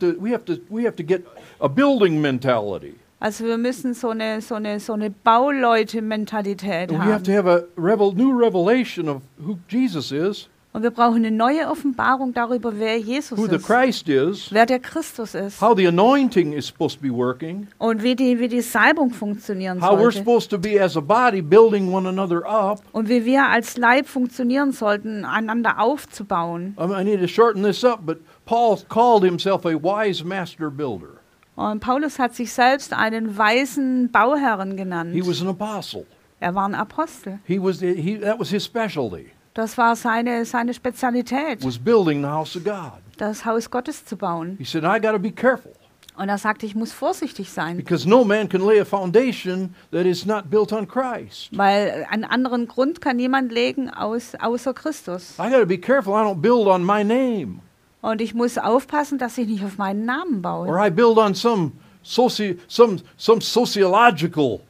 [SPEAKER 2] Also wir müssen so eine, so eine, so eine Bauleute-Mentalität
[SPEAKER 1] And we have to
[SPEAKER 2] haben.
[SPEAKER 1] have a revel, new revelation of who Jesus is,
[SPEAKER 2] Und wir brauchen eine neue Offenbarung darüber, wer Jesus
[SPEAKER 1] who the
[SPEAKER 2] ist.
[SPEAKER 1] Christ is,
[SPEAKER 2] Wer der Christus ist.
[SPEAKER 1] how the anointing is supposed to be working,
[SPEAKER 2] Und wie die, wie die Salbung funktionieren
[SPEAKER 1] how we're
[SPEAKER 2] sollte.
[SPEAKER 1] supposed to be as a body building one another up.
[SPEAKER 2] Und wie wir als Leib funktionieren sollten, einander aufzubauen.
[SPEAKER 1] I, mean, I need to shorten this up, but Paul called himself a wise master builder.
[SPEAKER 2] Und Paulus hat sich selbst einen weisen Bauherren genannt.
[SPEAKER 1] He was an apostle.
[SPEAKER 2] Er war ein Apostel.
[SPEAKER 1] He was he, that was his specialty.
[SPEAKER 2] Das war seine, seine Spezialität,
[SPEAKER 1] Was building the house of God.
[SPEAKER 2] das Haus Gottes zu bauen.
[SPEAKER 1] He said, I got to be careful
[SPEAKER 2] Und er sagte, ich muss vorsichtig sein,
[SPEAKER 1] because no man can lay a foundation that is not built on Christ.
[SPEAKER 2] weil einen anderen Grund kann niemand legen aus, außer Christus.
[SPEAKER 1] I got to be careful I don't build on my name
[SPEAKER 2] Und ich muss aufpassen, dass ich nicht auf meinen Namen baue.
[SPEAKER 1] or I build on some soci, some some sociological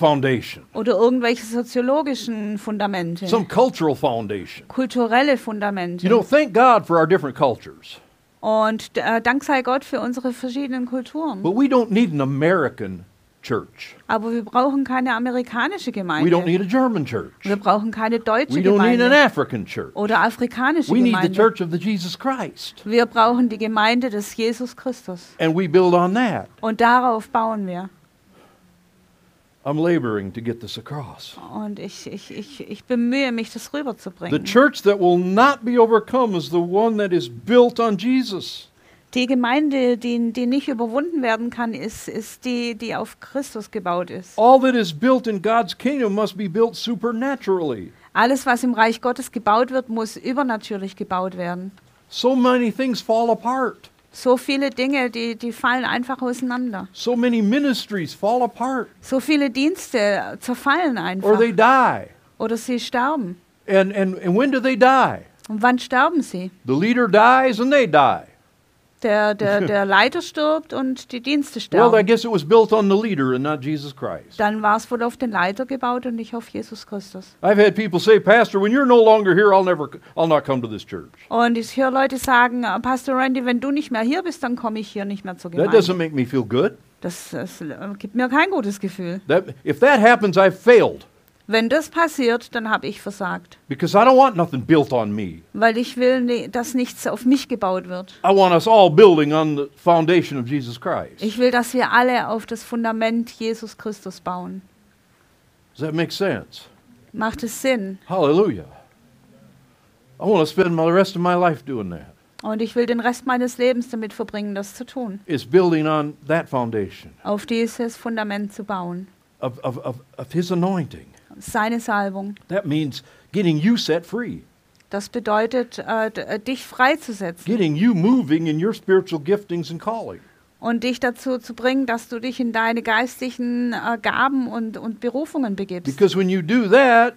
[SPEAKER 1] foundation,
[SPEAKER 2] Oder irgendwelche soziologischen Fundamente,
[SPEAKER 1] some cultural foundation.
[SPEAKER 2] kulturelle Fundamente.
[SPEAKER 1] You know, thank God for our different cultures.
[SPEAKER 2] Und äh, Dank sei Gott für unsere verschiedenen Kulturen.
[SPEAKER 1] But we don't need an American church.
[SPEAKER 2] Aber wir brauchen keine amerikanische
[SPEAKER 1] We don't
[SPEAKER 2] Gemeinde.
[SPEAKER 1] need a German church.
[SPEAKER 2] Wir brauchen keine deutsche
[SPEAKER 1] We don't need an
[SPEAKER 2] Gemeinde
[SPEAKER 1] African church.
[SPEAKER 2] oder afrikanische
[SPEAKER 1] We need the
[SPEAKER 2] Gemeinde.
[SPEAKER 1] church of the Jesus Christ.
[SPEAKER 2] Wir brauchen die Gemeinde des Jesus Christus.
[SPEAKER 1] And we build on that.
[SPEAKER 2] Und darauf bauen wir.
[SPEAKER 1] I'm laboring to get this across.
[SPEAKER 2] Und ich, ich, ich, ich bemühe mich, das
[SPEAKER 1] The
[SPEAKER 2] rüberzubringen.
[SPEAKER 1] church that will not be overcome is the one that is built on Jesus.
[SPEAKER 2] Die Gemeinde, die, die nicht überwunden werden kann, ist, ist die, die auf Christus gebaut ist.
[SPEAKER 1] All that is built in God's kingdom must be built supernaturally.
[SPEAKER 2] Alles, was im Reich Gottes gebaut wird, muss übernatürlich gebaut werden.
[SPEAKER 1] So many things fall apart.
[SPEAKER 2] So viele Dinge, die, die fallen einfach auseinander.
[SPEAKER 1] So many ministries fall apart
[SPEAKER 2] So viele Dienste zerfallen
[SPEAKER 1] or
[SPEAKER 2] einfach.
[SPEAKER 1] they die.
[SPEAKER 2] Oder sie sterben.
[SPEAKER 1] And, and, and when do they die?
[SPEAKER 2] Und wann sterben sie?
[SPEAKER 1] The leader dies and they die.
[SPEAKER 2] Der, der, der Leiter stirbt und die Dienste
[SPEAKER 1] Well, I
[SPEAKER 2] sterben.
[SPEAKER 1] guess it was built on the leader and not Jesus Christ.
[SPEAKER 2] Dann war es wohl auf den Leiter gebaut und nicht auf Jesus Christus.
[SPEAKER 1] I've had people say, Pastor, when you're no longer here, I'll never, I'll not come to this church.
[SPEAKER 2] Und ich höre Leute sagen, "Ah, Pastor Randy, wenn du nicht mehr hier bist, dann komme ich hier nicht mehr zur
[SPEAKER 1] That
[SPEAKER 2] Gemeinde.
[SPEAKER 1] doesn't make me feel good.
[SPEAKER 2] Das, das äh, gibt mir kein gutes Gefühl.
[SPEAKER 1] That, if that happens, I've failed
[SPEAKER 2] Wenn das passiert, dann habe ich versagt.
[SPEAKER 1] because I don't want nothing built on me.
[SPEAKER 2] Weil ich will, dass nichts auf mich gebaut wird.
[SPEAKER 1] I want us all building on the foundation of Jesus Christ.
[SPEAKER 2] Ich will, dass wir alle auf das Fundament Jesus Christus bauen.
[SPEAKER 1] Does that make sense?
[SPEAKER 2] Macht es Sinn?
[SPEAKER 1] Hallelujah. I want to spend my, the rest of my life doing that.
[SPEAKER 2] Und ich will den Rest meines Lebens damit verbringen, das zu tun.
[SPEAKER 1] It's building on that foundation
[SPEAKER 2] Auf dieses Fundament zu bauen.
[SPEAKER 1] of, of, of, of His anointing.
[SPEAKER 2] Seine Salbung.
[SPEAKER 1] That means getting you set free,
[SPEAKER 2] Das bedeutet, äh, äh, dich freizusetzen
[SPEAKER 1] getting you moving in your spiritual giftings and calling.
[SPEAKER 2] und dich dazu zu bringen, dass du dich in deine geistlichen äh, Gaben und, und Berufungen begibst.
[SPEAKER 1] Because when you do that,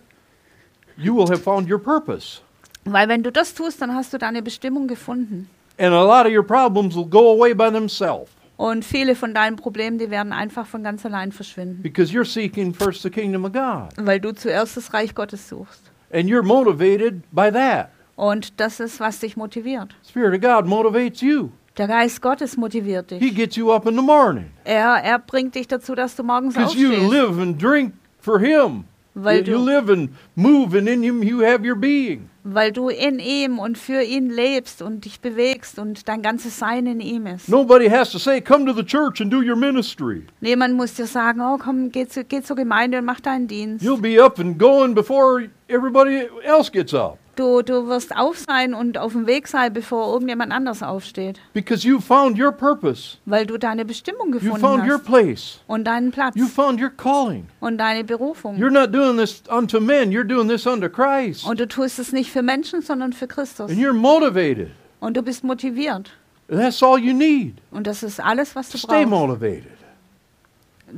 [SPEAKER 1] you will have found your purpose.
[SPEAKER 2] Weil wenn du das tust, dann hast du deine Bestimmung gefunden.
[SPEAKER 1] And a lot of your problems will go away by themselves
[SPEAKER 2] Und viele von deinen Problemen, die werden einfach von ganz allein verschwinden.
[SPEAKER 1] because you're seeking first the kingdom of God.
[SPEAKER 2] Weil du zuerst das Reich Gottes suchst.
[SPEAKER 1] And you're motivated by that.
[SPEAKER 2] Und das ist, was dich motiviert.
[SPEAKER 1] Spirit of God motivates you.
[SPEAKER 2] Der Geist Gottes motiviert
[SPEAKER 1] He
[SPEAKER 2] dich.
[SPEAKER 1] gets you up in the morning
[SPEAKER 2] Er, er bringt dich dazu, dass du morgens
[SPEAKER 1] because you
[SPEAKER 2] aufstehst.
[SPEAKER 1] live and drink for Him.
[SPEAKER 2] Weil
[SPEAKER 1] you
[SPEAKER 2] du-
[SPEAKER 1] live and move, and in Him you have your being.
[SPEAKER 2] Weil du in ihm und für ihn lebst und dich bewegst und dein ganzes Sein in ihm ist.
[SPEAKER 1] Nobody has to say, Come to the church and do your ministry.
[SPEAKER 2] Niemand muss dir sagen, oh komm, geh, zu, geh zur Gemeinde und mach deinen Dienst.
[SPEAKER 1] You'll be up and going before everybody else gets up
[SPEAKER 2] Du, du wirst auf sein und auf dem Weg sein, bevor irgendjemand anders aufsteht.
[SPEAKER 1] because you found your purpose.
[SPEAKER 2] Weil du deine Bestimmung
[SPEAKER 1] You
[SPEAKER 2] gefunden
[SPEAKER 1] found your
[SPEAKER 2] hast
[SPEAKER 1] place.
[SPEAKER 2] und deinen Platz
[SPEAKER 1] You found your calling.
[SPEAKER 2] und deine Berufung.
[SPEAKER 1] You're not doing this unto men, you're doing this unto Christ.
[SPEAKER 2] Und du tust es nicht für Menschen, sondern für Christus.
[SPEAKER 1] And you're motivated.
[SPEAKER 2] Und du bist motiviert.
[SPEAKER 1] And that's all you need.
[SPEAKER 2] Und das ist alles, was du
[SPEAKER 1] Stay
[SPEAKER 2] brauchst.
[SPEAKER 1] motivated.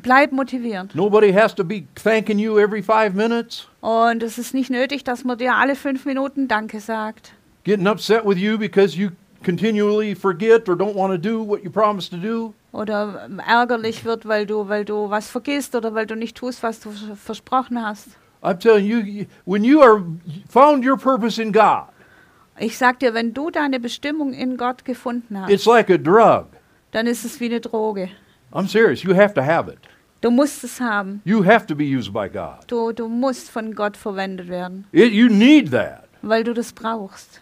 [SPEAKER 2] Bleib motiviert.
[SPEAKER 1] Nobody has to be thanking you every five minutes,
[SPEAKER 2] Und es ist nicht nötig, dass man dir alle fünf Minuten Danke sagt.
[SPEAKER 1] getting upset with you because you continually forget or don't want to do what you promised to do.
[SPEAKER 2] Oder ähm, ärgerlich wird, weil du, weil du was vergisst oder weil du nicht tust, was du vers- versprochen hast.
[SPEAKER 1] I'm telling you, you- when you are found your purpose in God,
[SPEAKER 2] Ich sag dir, wenn du deine Bestimmung in Gott gefunden hast,
[SPEAKER 1] it's like a drug.
[SPEAKER 2] dann ist es wie eine Droge.
[SPEAKER 1] I'm serious. You have to have it.
[SPEAKER 2] Du musst es haben.
[SPEAKER 1] You have to be used by God.
[SPEAKER 2] Du, du musst von Gott verwendet werden,
[SPEAKER 1] It, you need that
[SPEAKER 2] weil du das brauchst.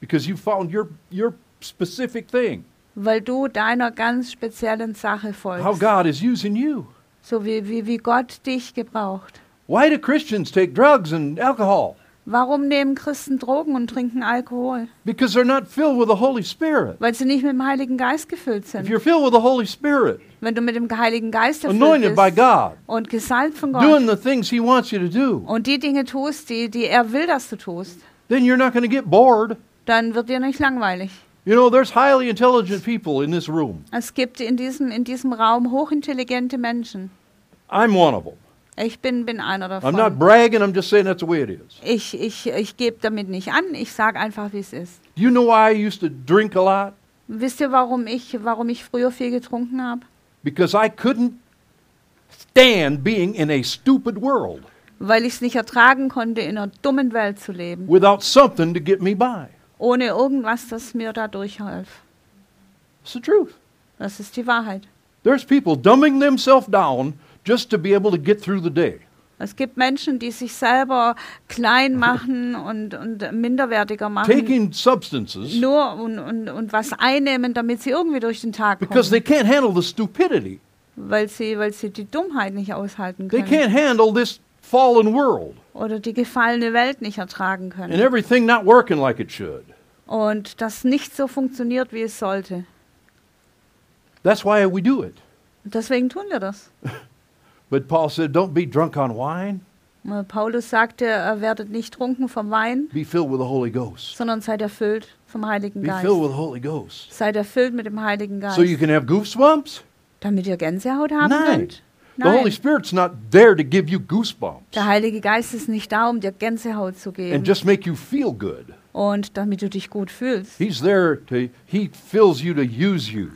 [SPEAKER 1] because you found your your specific thing.
[SPEAKER 2] Weil du deiner ganz speziellen Sache
[SPEAKER 1] How
[SPEAKER 2] folgst.
[SPEAKER 1] God is using you.
[SPEAKER 2] So wie, wie, wie Gott dich gebraucht.
[SPEAKER 1] Why do Christians take drugs and alcohol?
[SPEAKER 2] Warum nehmen Christen Drogen und trinken Alkohol?
[SPEAKER 1] Because they're not filled with the Holy Spirit.
[SPEAKER 2] Weil sie nicht mit dem Heiligen Geist gefüllt
[SPEAKER 1] If
[SPEAKER 2] sind.
[SPEAKER 1] you're filled with the Holy Spirit,
[SPEAKER 2] Wenn du mit dem Heiligen Geist erfüllt
[SPEAKER 1] anointed by
[SPEAKER 2] bist
[SPEAKER 1] God,
[SPEAKER 2] und gesalbt von
[SPEAKER 1] doing
[SPEAKER 2] Gott
[SPEAKER 1] the things He wants you to do,
[SPEAKER 2] und die Dinge tust, die, die er will, dass du tust,
[SPEAKER 1] then you're not going to get bored.
[SPEAKER 2] dann wird dir nicht langweilig.
[SPEAKER 1] You know, there's highly intelligent people in this room.
[SPEAKER 2] Es gibt in diesem, in diesem Raum hochintelligente Menschen.
[SPEAKER 1] I'm one of them.
[SPEAKER 2] Ich bin, bin einer
[SPEAKER 1] I'm not
[SPEAKER 2] davon.
[SPEAKER 1] bragging, I'm just saying that's the way it is.
[SPEAKER 2] Ich, ich, ich gebe damit nicht an, ich sage einfach, wie es ist.
[SPEAKER 1] Do you know why I used to drink a lot?
[SPEAKER 2] Wisst ihr, warum ich, warum ich früher viel getrunken habe?
[SPEAKER 1] Because I couldn't stand being in a stupid world
[SPEAKER 2] Weil ich es nicht ertragen konnte, in einer dummen Welt zu leben.
[SPEAKER 1] without something to get me by.
[SPEAKER 2] Ohne irgendwas, das mir da durchhalf.
[SPEAKER 1] It's the truth.
[SPEAKER 2] Das ist die Wahrheit.
[SPEAKER 1] There's people dumbing themselves down just to be able to get through the day.
[SPEAKER 2] Es gibt Menschen, die sich selber klein machen und, und minderwertiger machen.
[SPEAKER 1] Taking substances
[SPEAKER 2] Nur und, und, und was einnehmen, damit sie irgendwie durch den Tag
[SPEAKER 1] because they
[SPEAKER 2] kommen.
[SPEAKER 1] can't handle the stupidity.
[SPEAKER 2] Weil sie, weil sie die Dummheit nicht aushalten
[SPEAKER 1] They
[SPEAKER 2] können.
[SPEAKER 1] can't handle this fallen world
[SPEAKER 2] Oder die gefallene Welt nicht ertragen
[SPEAKER 1] and
[SPEAKER 2] können.
[SPEAKER 1] everything not working like it should.
[SPEAKER 2] Und das nicht so funktioniert, wie es sollte.
[SPEAKER 1] That's why we do it.
[SPEAKER 2] Deswegen tun wir das.
[SPEAKER 1] But Paul said, don't be drunk on wine,
[SPEAKER 2] Äh, Paulus sagte, äh, werdet nicht trunken vom Wein,
[SPEAKER 1] be filled with the Holy Ghost.
[SPEAKER 2] sondern seid erfüllt vom Heiligen
[SPEAKER 1] Be
[SPEAKER 2] Geist.
[SPEAKER 1] filled with the Holy Ghost.
[SPEAKER 2] Seid erfüllt mit dem Heiligen Geist.
[SPEAKER 1] So you can have goosebumps?
[SPEAKER 2] damit ihr Gänsehaut haben
[SPEAKER 1] Nein.
[SPEAKER 2] könnt?
[SPEAKER 1] The Holy
[SPEAKER 2] Nein.
[SPEAKER 1] Spirit's not there to give you goosebumps
[SPEAKER 2] Der Heilige Geist ist nicht da, um dir Gänsehaut zu geben
[SPEAKER 1] and just make you feel good.
[SPEAKER 2] und damit du dich gut fühlst.
[SPEAKER 1] He's there to, He fills you to use you,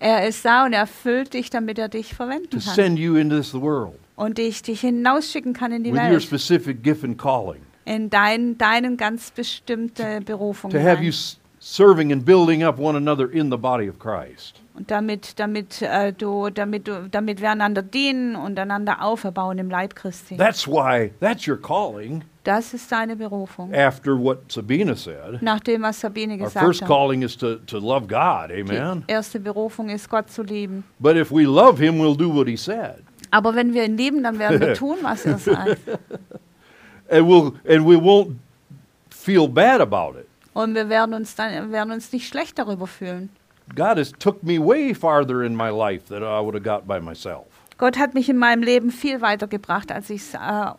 [SPEAKER 2] Er ist da und er füllt dich, damit er dich
[SPEAKER 1] to
[SPEAKER 2] verwenden kann
[SPEAKER 1] send you into this world
[SPEAKER 2] und dich, dich hinausschicken kann in die
[SPEAKER 1] with your
[SPEAKER 2] Welt,
[SPEAKER 1] specific gift and calling.
[SPEAKER 2] in dein, deinen ganz bestimmte Berufung
[SPEAKER 1] To have
[SPEAKER 2] rein.
[SPEAKER 1] you s- serving and building up one another in the body of Christ.
[SPEAKER 2] Und damit, damit, äh, du, damit, du, damit wir einander dienen und einander auferbauen im Leib Christi.
[SPEAKER 1] That's why, that's your calling
[SPEAKER 2] Das ist deine Berufung.
[SPEAKER 1] after what Sabina said.
[SPEAKER 2] Nach dem, was Sabine
[SPEAKER 1] Our
[SPEAKER 2] gesagt
[SPEAKER 1] first
[SPEAKER 2] hat.
[SPEAKER 1] calling is to, to love God, amen?
[SPEAKER 2] Die erste Berufung ist, Gott zu lieben.
[SPEAKER 1] But if we love Him, we'll do what He said.
[SPEAKER 2] Aber wenn wir ihn lieben, dann werden wir tun, was er sagt.
[SPEAKER 1] And, we'll, and we won't feel bad about it.
[SPEAKER 2] Und wir werden uns dann werden uns nicht schlecht darüber fühlen.
[SPEAKER 1] God has took me way farther in my life than I would have got by myself
[SPEAKER 2] Gott hat mich in meinem Leben viel weiter gebracht, als ich es äh,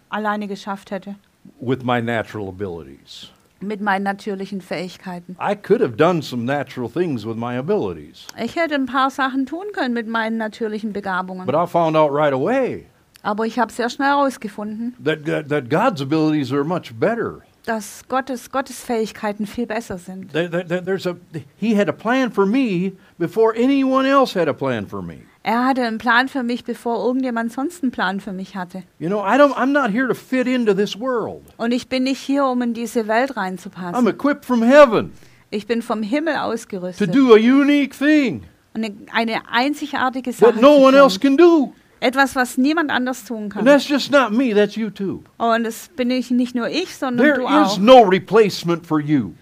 [SPEAKER 2] alleine geschafft hätte.
[SPEAKER 1] with my natural abilities.
[SPEAKER 2] Mit meinen natürlichen Fähigkeiten.
[SPEAKER 1] I could have done some natural things with my abilities,
[SPEAKER 2] Ich hätte ein paar Sachen tun können mit meinen natürlichen Begabungen.
[SPEAKER 1] but I found out right away
[SPEAKER 2] Aber ich habe sehr schnell herausgefunden,
[SPEAKER 1] that, that, that God's abilities are much better.
[SPEAKER 2] Dass Gottes, Gottes Fähigkeiten viel besser sind.
[SPEAKER 1] There- there- there- There's a, he had a plan for me before anyone else had a plan for me.
[SPEAKER 2] Er hatte einen Plan für mich, bevor irgendjemand sonst einen Plan für mich hatte.
[SPEAKER 1] You know, I don't, I'm not here to fit into this world.
[SPEAKER 2] Und ich bin nicht hier, um in diese Welt
[SPEAKER 1] I'm
[SPEAKER 2] reinzupassen.
[SPEAKER 1] equipped from heaven
[SPEAKER 2] Ich bin vom Himmel
[SPEAKER 1] to
[SPEAKER 2] ausgerüstet.
[SPEAKER 1] do a unique thing
[SPEAKER 2] Eine, eine einzigartige Sache
[SPEAKER 1] that no
[SPEAKER 2] zu
[SPEAKER 1] one else can do.
[SPEAKER 2] Etwas, was niemand anders tun
[SPEAKER 1] And
[SPEAKER 2] kann.
[SPEAKER 1] that's just not me, that's you too.
[SPEAKER 2] Und das bin ich nicht nur ich, sondern
[SPEAKER 1] There
[SPEAKER 2] du
[SPEAKER 1] is
[SPEAKER 2] auch.
[SPEAKER 1] no replacement for you.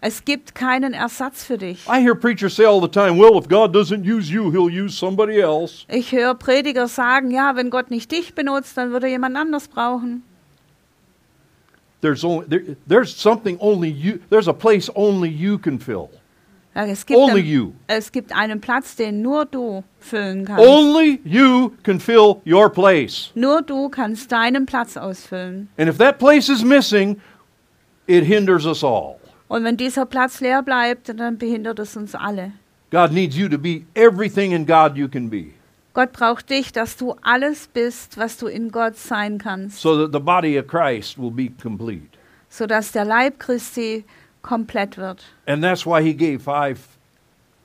[SPEAKER 2] Es gibt keinen Ersatz für dich.
[SPEAKER 1] I hear preachers say all the time, well, if God doesn't use you, he'll use somebody else.
[SPEAKER 2] Ich höre Prediger sagen, ja, wenn Gott nicht dich benutzt, dann würde er jemand anders brauchen.
[SPEAKER 1] There's only there, there's something only you there's a place only you can fill.
[SPEAKER 2] Es, gibt
[SPEAKER 1] Only
[SPEAKER 2] einen,
[SPEAKER 1] you.
[SPEAKER 2] es gibt einen Platz, den nur du füllen kannst.
[SPEAKER 1] Only you can fill your place.
[SPEAKER 2] Nur du kannst deinen Platz ausfüllen.
[SPEAKER 1] And if that place is missing, it hinders us all.
[SPEAKER 2] Und wenn dieser Platz leer bleibt, dann behindert es uns alle.
[SPEAKER 1] God needs you to be everything in God you can be.
[SPEAKER 2] Gott braucht dich, dass du alles bist, was du in Gott sein kannst,
[SPEAKER 1] so that the body of Christ will be complete.
[SPEAKER 2] sodass der Leib Christi komplett wird.
[SPEAKER 1] And that's why he gave five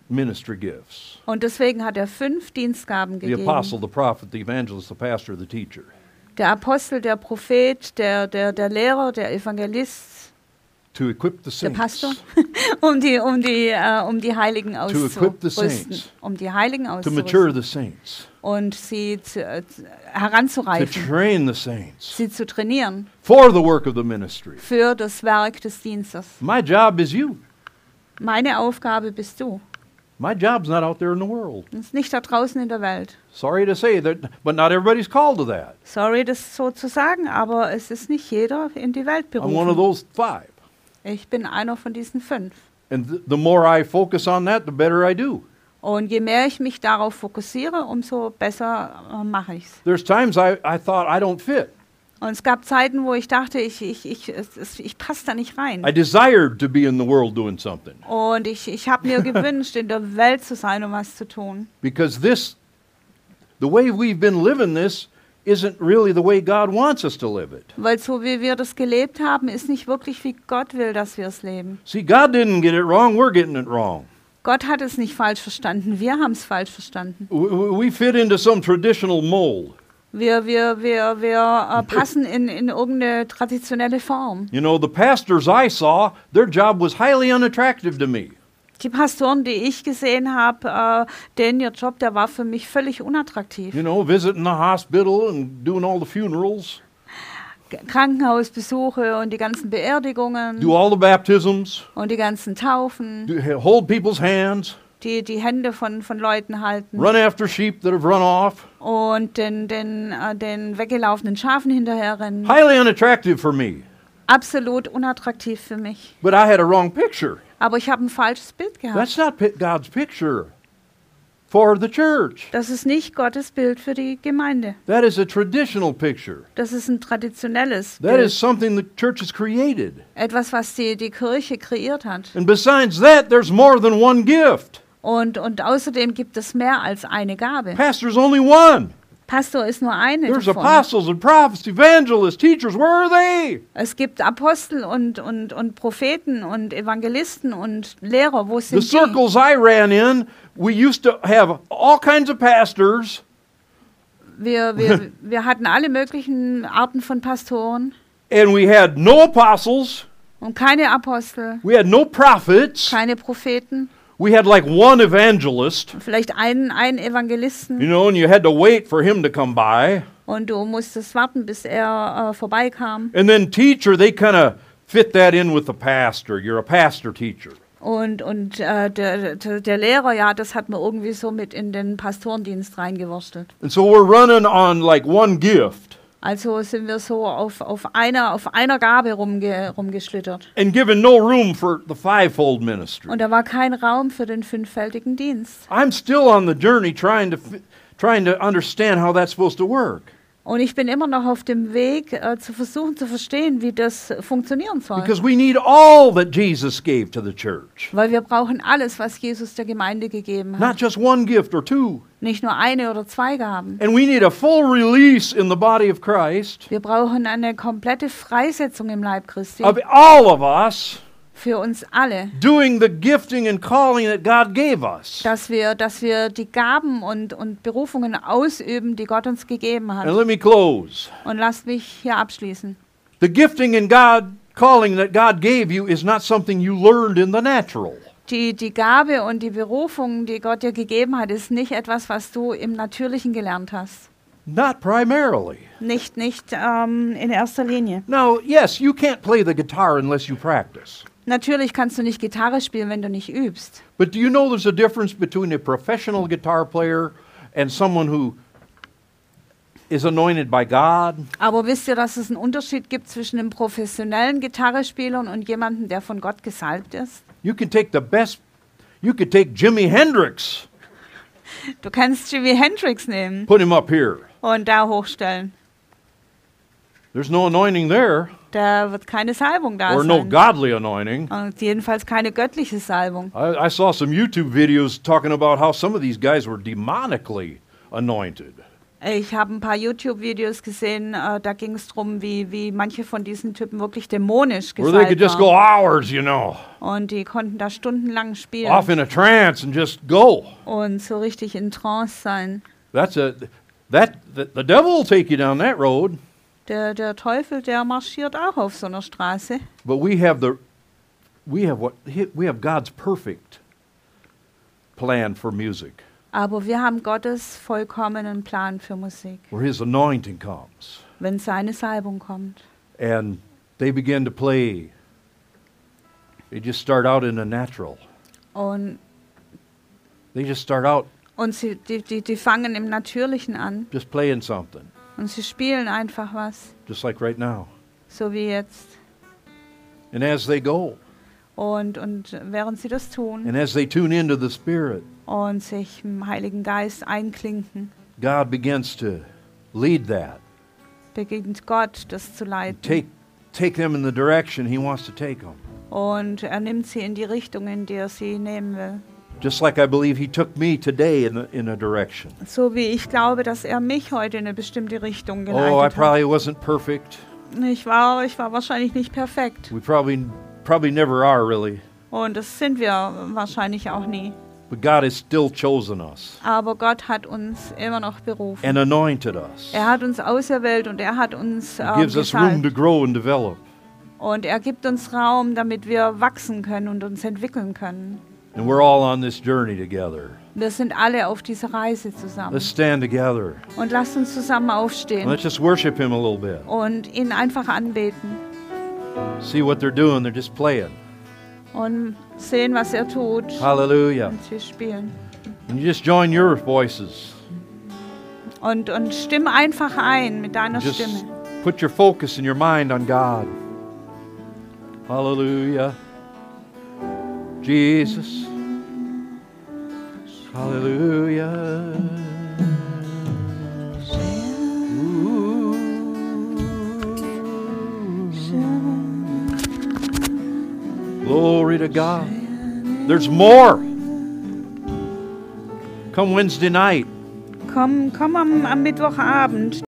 [SPEAKER 1] ministry gifts
[SPEAKER 2] Und deswegen hat er fünf Dienstgaben
[SPEAKER 1] the
[SPEAKER 2] gegeben.
[SPEAKER 1] apostle, the prophet, the evangelist, the pastor, the teacher.
[SPEAKER 2] Der Apostel, der Prophet, der, der, der Lehrer, der Evangelist,
[SPEAKER 1] To equip the
[SPEAKER 2] der
[SPEAKER 1] saints.
[SPEAKER 2] Pastor, um die, um die, äh, um die Heiligen auszurüsten. Um die Heiligen auszurüsten
[SPEAKER 1] the saints.
[SPEAKER 2] und sie zu, äh, zu-
[SPEAKER 1] To
[SPEAKER 2] heranzureifen,
[SPEAKER 1] train the saints
[SPEAKER 2] sie zu trainieren
[SPEAKER 1] for the work of the ministry.
[SPEAKER 2] für das Werk des Dienstes.
[SPEAKER 1] My job is you.
[SPEAKER 2] Meine Aufgabe bist du.
[SPEAKER 1] My job's not out there in the world.
[SPEAKER 2] Ist nicht da draußen in der Welt.
[SPEAKER 1] Sorry to say that, but not everybody's called to that.
[SPEAKER 2] Sorry, das so zu sagen, aber es ist nicht jeder in die Welt
[SPEAKER 1] I'm one of
[SPEAKER 2] berufen.
[SPEAKER 1] those five.
[SPEAKER 2] Ich bin einer von diesen fünf.
[SPEAKER 1] And th- the more I focus on that, the better I do.
[SPEAKER 2] Und je mehr ich mich darauf fokussiere, umso besser äh, mache ich es.
[SPEAKER 1] There's times I, I thought I don't fit.
[SPEAKER 2] Und es gab Zeiten, wo ich dachte, ich, ich, ich, es, ich passe da nicht rein.
[SPEAKER 1] I desired to be in the world doing something.
[SPEAKER 2] Und ich, ich habe mir gewünscht, in der Welt zu sein, um was zu tun.
[SPEAKER 1] Because this, the way we've been living this, isn't really the way God wants us to live it.
[SPEAKER 2] Weil so wie wir das gelebt haben, ist nicht wirklich, wie Gott will, dass wir es leben.
[SPEAKER 1] See, God didn't get it wrong, we're getting it wrong.
[SPEAKER 2] Gott hat es nicht falsch verstanden, wir haben es falsch verstanden.
[SPEAKER 1] We, we fit into some traditional mold.
[SPEAKER 2] Wir, wir, wir, wir äh, passen in, in irgendeine traditionelle Form.
[SPEAKER 1] You know, the pastors I saw, their job was highly unattractive to me.
[SPEAKER 2] Die Pastoren, die ich gesehen habe, äh, denen ihr Job, der war für mich völlig unattraktiv.
[SPEAKER 1] You know, visiting the hospital and doing all the funerals,
[SPEAKER 2] Krankenhausbesuche und die ganzen Beerdigungen
[SPEAKER 1] do all the baptisms,
[SPEAKER 2] und die ganzen Taufen,
[SPEAKER 1] do, hold people's hands,
[SPEAKER 2] die die Hände von, von Leuten halten
[SPEAKER 1] run after sheep that have run off.
[SPEAKER 2] und den, den, äh, den weggelaufenen Schafen hinterherrennen.
[SPEAKER 1] Highly unattractive for me.
[SPEAKER 2] Absolut unattraktiv für mich.
[SPEAKER 1] But I had a wrong picture.
[SPEAKER 2] Aber ich habe ein falsches Bild gehabt.
[SPEAKER 1] That's not God's picture for the church.
[SPEAKER 2] Das ist nicht Gottes Bild für die Gemeinde.
[SPEAKER 1] That is a traditional picture.
[SPEAKER 2] Das ist ein traditionelles
[SPEAKER 1] That is
[SPEAKER 2] Bild.
[SPEAKER 1] something the church has created.
[SPEAKER 2] Etwas, was die, die Kirche kreiert hat.
[SPEAKER 1] And besides that, there's more than one gift.
[SPEAKER 2] Und, und außerdem gibt es mehr als eine Gabe.
[SPEAKER 1] Pastor's only one.
[SPEAKER 2] Pastor ist nur eine
[SPEAKER 1] There's
[SPEAKER 2] davon.
[SPEAKER 1] apostles and prophets, evangelists, teachers. Where are they?
[SPEAKER 2] Es gibt Apostel und, und, und Propheten und Evangelisten und Lehrer. Wo
[SPEAKER 1] The
[SPEAKER 2] sind die?
[SPEAKER 1] circles I ran in, we used to have all kinds of pastors,
[SPEAKER 2] Wir, wir, wir hatten alle möglichen Arten von Pastoren
[SPEAKER 1] and we had no apostles,
[SPEAKER 2] und keine Apostel,
[SPEAKER 1] we had no prophets,
[SPEAKER 2] keine Propheten,
[SPEAKER 1] we had like one evangelist,
[SPEAKER 2] vielleicht einen, einen Evangelisten.
[SPEAKER 1] you know, and you had to wait for him to come by.
[SPEAKER 2] Und du musstest warten, bis er äh, vorbeikam.
[SPEAKER 1] And then teacher, they kind of fit that in with the pastor. You're a pastor teacher.
[SPEAKER 2] Und, und äh, der, der, der Lehrer, ja, das hat man irgendwie so mit in den Pastorendienst reingewurstelt.
[SPEAKER 1] And so we're running on like one gift
[SPEAKER 2] Also sind wir so auf, auf, einer, auf einer Gabe rumge, rumgeschlittert.
[SPEAKER 1] and given no room for the fivefold ministry.
[SPEAKER 2] Und da war kein Raum für den fünffältigen Dienst.
[SPEAKER 1] I'm still on the journey trying to trying to understand how that's supposed to work
[SPEAKER 2] Und ich bin immer noch auf dem Weg, äh, zu versuchen zu verstehen, wie das funktionieren soll.
[SPEAKER 1] because we need all that Jesus gave to the church.
[SPEAKER 2] Weil wir brauchen alles, was Jesus der Gemeinde gegeben
[SPEAKER 1] Not
[SPEAKER 2] hat.
[SPEAKER 1] just one gift or two.
[SPEAKER 2] Nicht nur eine oder zwei Gaben.
[SPEAKER 1] And we need a full release in the body of Christ
[SPEAKER 2] Wir brauchen eine komplette Freisetzung im Leib Christi
[SPEAKER 1] of all of us
[SPEAKER 2] für uns alle.
[SPEAKER 1] doing the gifting and calling that God gave us.
[SPEAKER 2] Dass wir, dass wir die Gaben und, und Berufungen ausüben, die Gott uns gegeben
[SPEAKER 1] And
[SPEAKER 2] hat.
[SPEAKER 1] let me close.
[SPEAKER 2] Und lasst mich hier abschließen.
[SPEAKER 1] The gifting and God calling that God gave you is not something you learned in the natural.
[SPEAKER 2] Die, die Gabe und die Berufung, die Gott dir gegeben hat, ist nicht etwas, was du im Natürlichen gelernt hast.
[SPEAKER 1] Not primarily.
[SPEAKER 2] Nicht, nicht ähm, in erster Linie.
[SPEAKER 1] Now, yes, you can't play the guitar unless you practice.
[SPEAKER 2] Natürlich kannst du nicht Gitarre spielen, wenn du nicht übst.
[SPEAKER 1] But do you know there's a difference between a professional guitar player and someone who is anointed by God?
[SPEAKER 2] Aber wisst ihr, dass es einen Unterschied gibt zwischen einem professionellen Gitarrespieler und jemandem, der von Gott gesalbt ist?
[SPEAKER 1] You can take the best, you could take Jimi Hendrix,
[SPEAKER 2] Du kannst Jimi Hendrix nehmen
[SPEAKER 1] put him up here.
[SPEAKER 2] und da hochstellen.
[SPEAKER 1] There's no anointing there,
[SPEAKER 2] Da wird keine Salbung da
[SPEAKER 1] or no godly anointing.
[SPEAKER 2] Und jedenfalls keine göttliche Salbung.
[SPEAKER 1] I, I saw some YouTube videos talking about how some of these guys were demonically anointed.
[SPEAKER 2] Ich habe ein paar YouTube-Videos gesehen, äh, da ging es darum, wie, wie manche von diesen Typen wirklich dämonisch
[SPEAKER 1] Where they could just go
[SPEAKER 2] waren.
[SPEAKER 1] hours, you know,
[SPEAKER 2] Und die konnten da stundenlang spielen
[SPEAKER 1] off in a trance and just go.
[SPEAKER 2] und so richtig in Trance sein.
[SPEAKER 1] That's a that the, the devil will take you down that road,
[SPEAKER 2] Der, der Teufel, der marschiert auch auf so einer Straße.
[SPEAKER 1] but we have the we have what we have God's perfect plan for music,
[SPEAKER 2] Aber wir haben Gottes vollkommenen Plan für Musik,
[SPEAKER 1] where His anointing comes,
[SPEAKER 2] wenn seine Salbung kommt.
[SPEAKER 1] and they begin to play. They just start out in a natural.
[SPEAKER 2] Und,
[SPEAKER 1] They just start out
[SPEAKER 2] und sie, die, die, die fangen im Natürlichen an
[SPEAKER 1] just playing something,
[SPEAKER 2] und sie spielen einfach was,
[SPEAKER 1] just like right now.
[SPEAKER 2] so wie jetzt.
[SPEAKER 1] And as they go,
[SPEAKER 2] Und, und während sie das tun
[SPEAKER 1] and as they tune into the Spirit,
[SPEAKER 2] und sich im Heiligen Geist einklinken,
[SPEAKER 1] God begins to lead that,
[SPEAKER 2] beginnt Gott das zu leiten.
[SPEAKER 1] take take them in the direction He wants to take them.
[SPEAKER 2] Und er nimmt sie in die Richtung, in die er sie nehmen will.
[SPEAKER 1] Just like I believe He took me today in, the, in a direction.
[SPEAKER 2] So wie ich glaube, dass er mich heute in eine bestimmte Richtung
[SPEAKER 1] Oh, I
[SPEAKER 2] geleitet hat.
[SPEAKER 1] probably wasn't perfect.
[SPEAKER 2] Ich war, ich war wahrscheinlich nicht perfekt.
[SPEAKER 1] We probably probably never are really.
[SPEAKER 2] Und das sind wir wahrscheinlich auch nie.
[SPEAKER 1] But God has still chosen us
[SPEAKER 2] Aber Gott hat uns immer noch berufen.
[SPEAKER 1] and anointed us.
[SPEAKER 2] Er hat uns auserwählt und er hat uns ähm,
[SPEAKER 1] gives us room to grow and develop.
[SPEAKER 2] Und er gibt uns Raum, damit wir wachsen können und uns entwickeln können.
[SPEAKER 1] And we're all on this journey together.
[SPEAKER 2] Wir sind alle auf dieser Reise zusammen.
[SPEAKER 1] Let's stand together.
[SPEAKER 2] Und lasst uns zusammen aufstehen
[SPEAKER 1] let's just worship Him a little bit.
[SPEAKER 2] und ihn einfach anbeten
[SPEAKER 1] See what they're doing. They're just playing.
[SPEAKER 2] und sehen, was er tut.
[SPEAKER 1] Hallelujah.
[SPEAKER 2] Und sie spielen.
[SPEAKER 1] And you just join your voices.
[SPEAKER 2] Und, und stimm einfach ein mit deiner
[SPEAKER 1] Just
[SPEAKER 2] Stimme.
[SPEAKER 1] put your focus and your mind on God. Hallelujah. Jesus. Hallelujah. Glory to God. There's more. Come Wednesday night.
[SPEAKER 2] Komm, komm am, am Mittwochabend.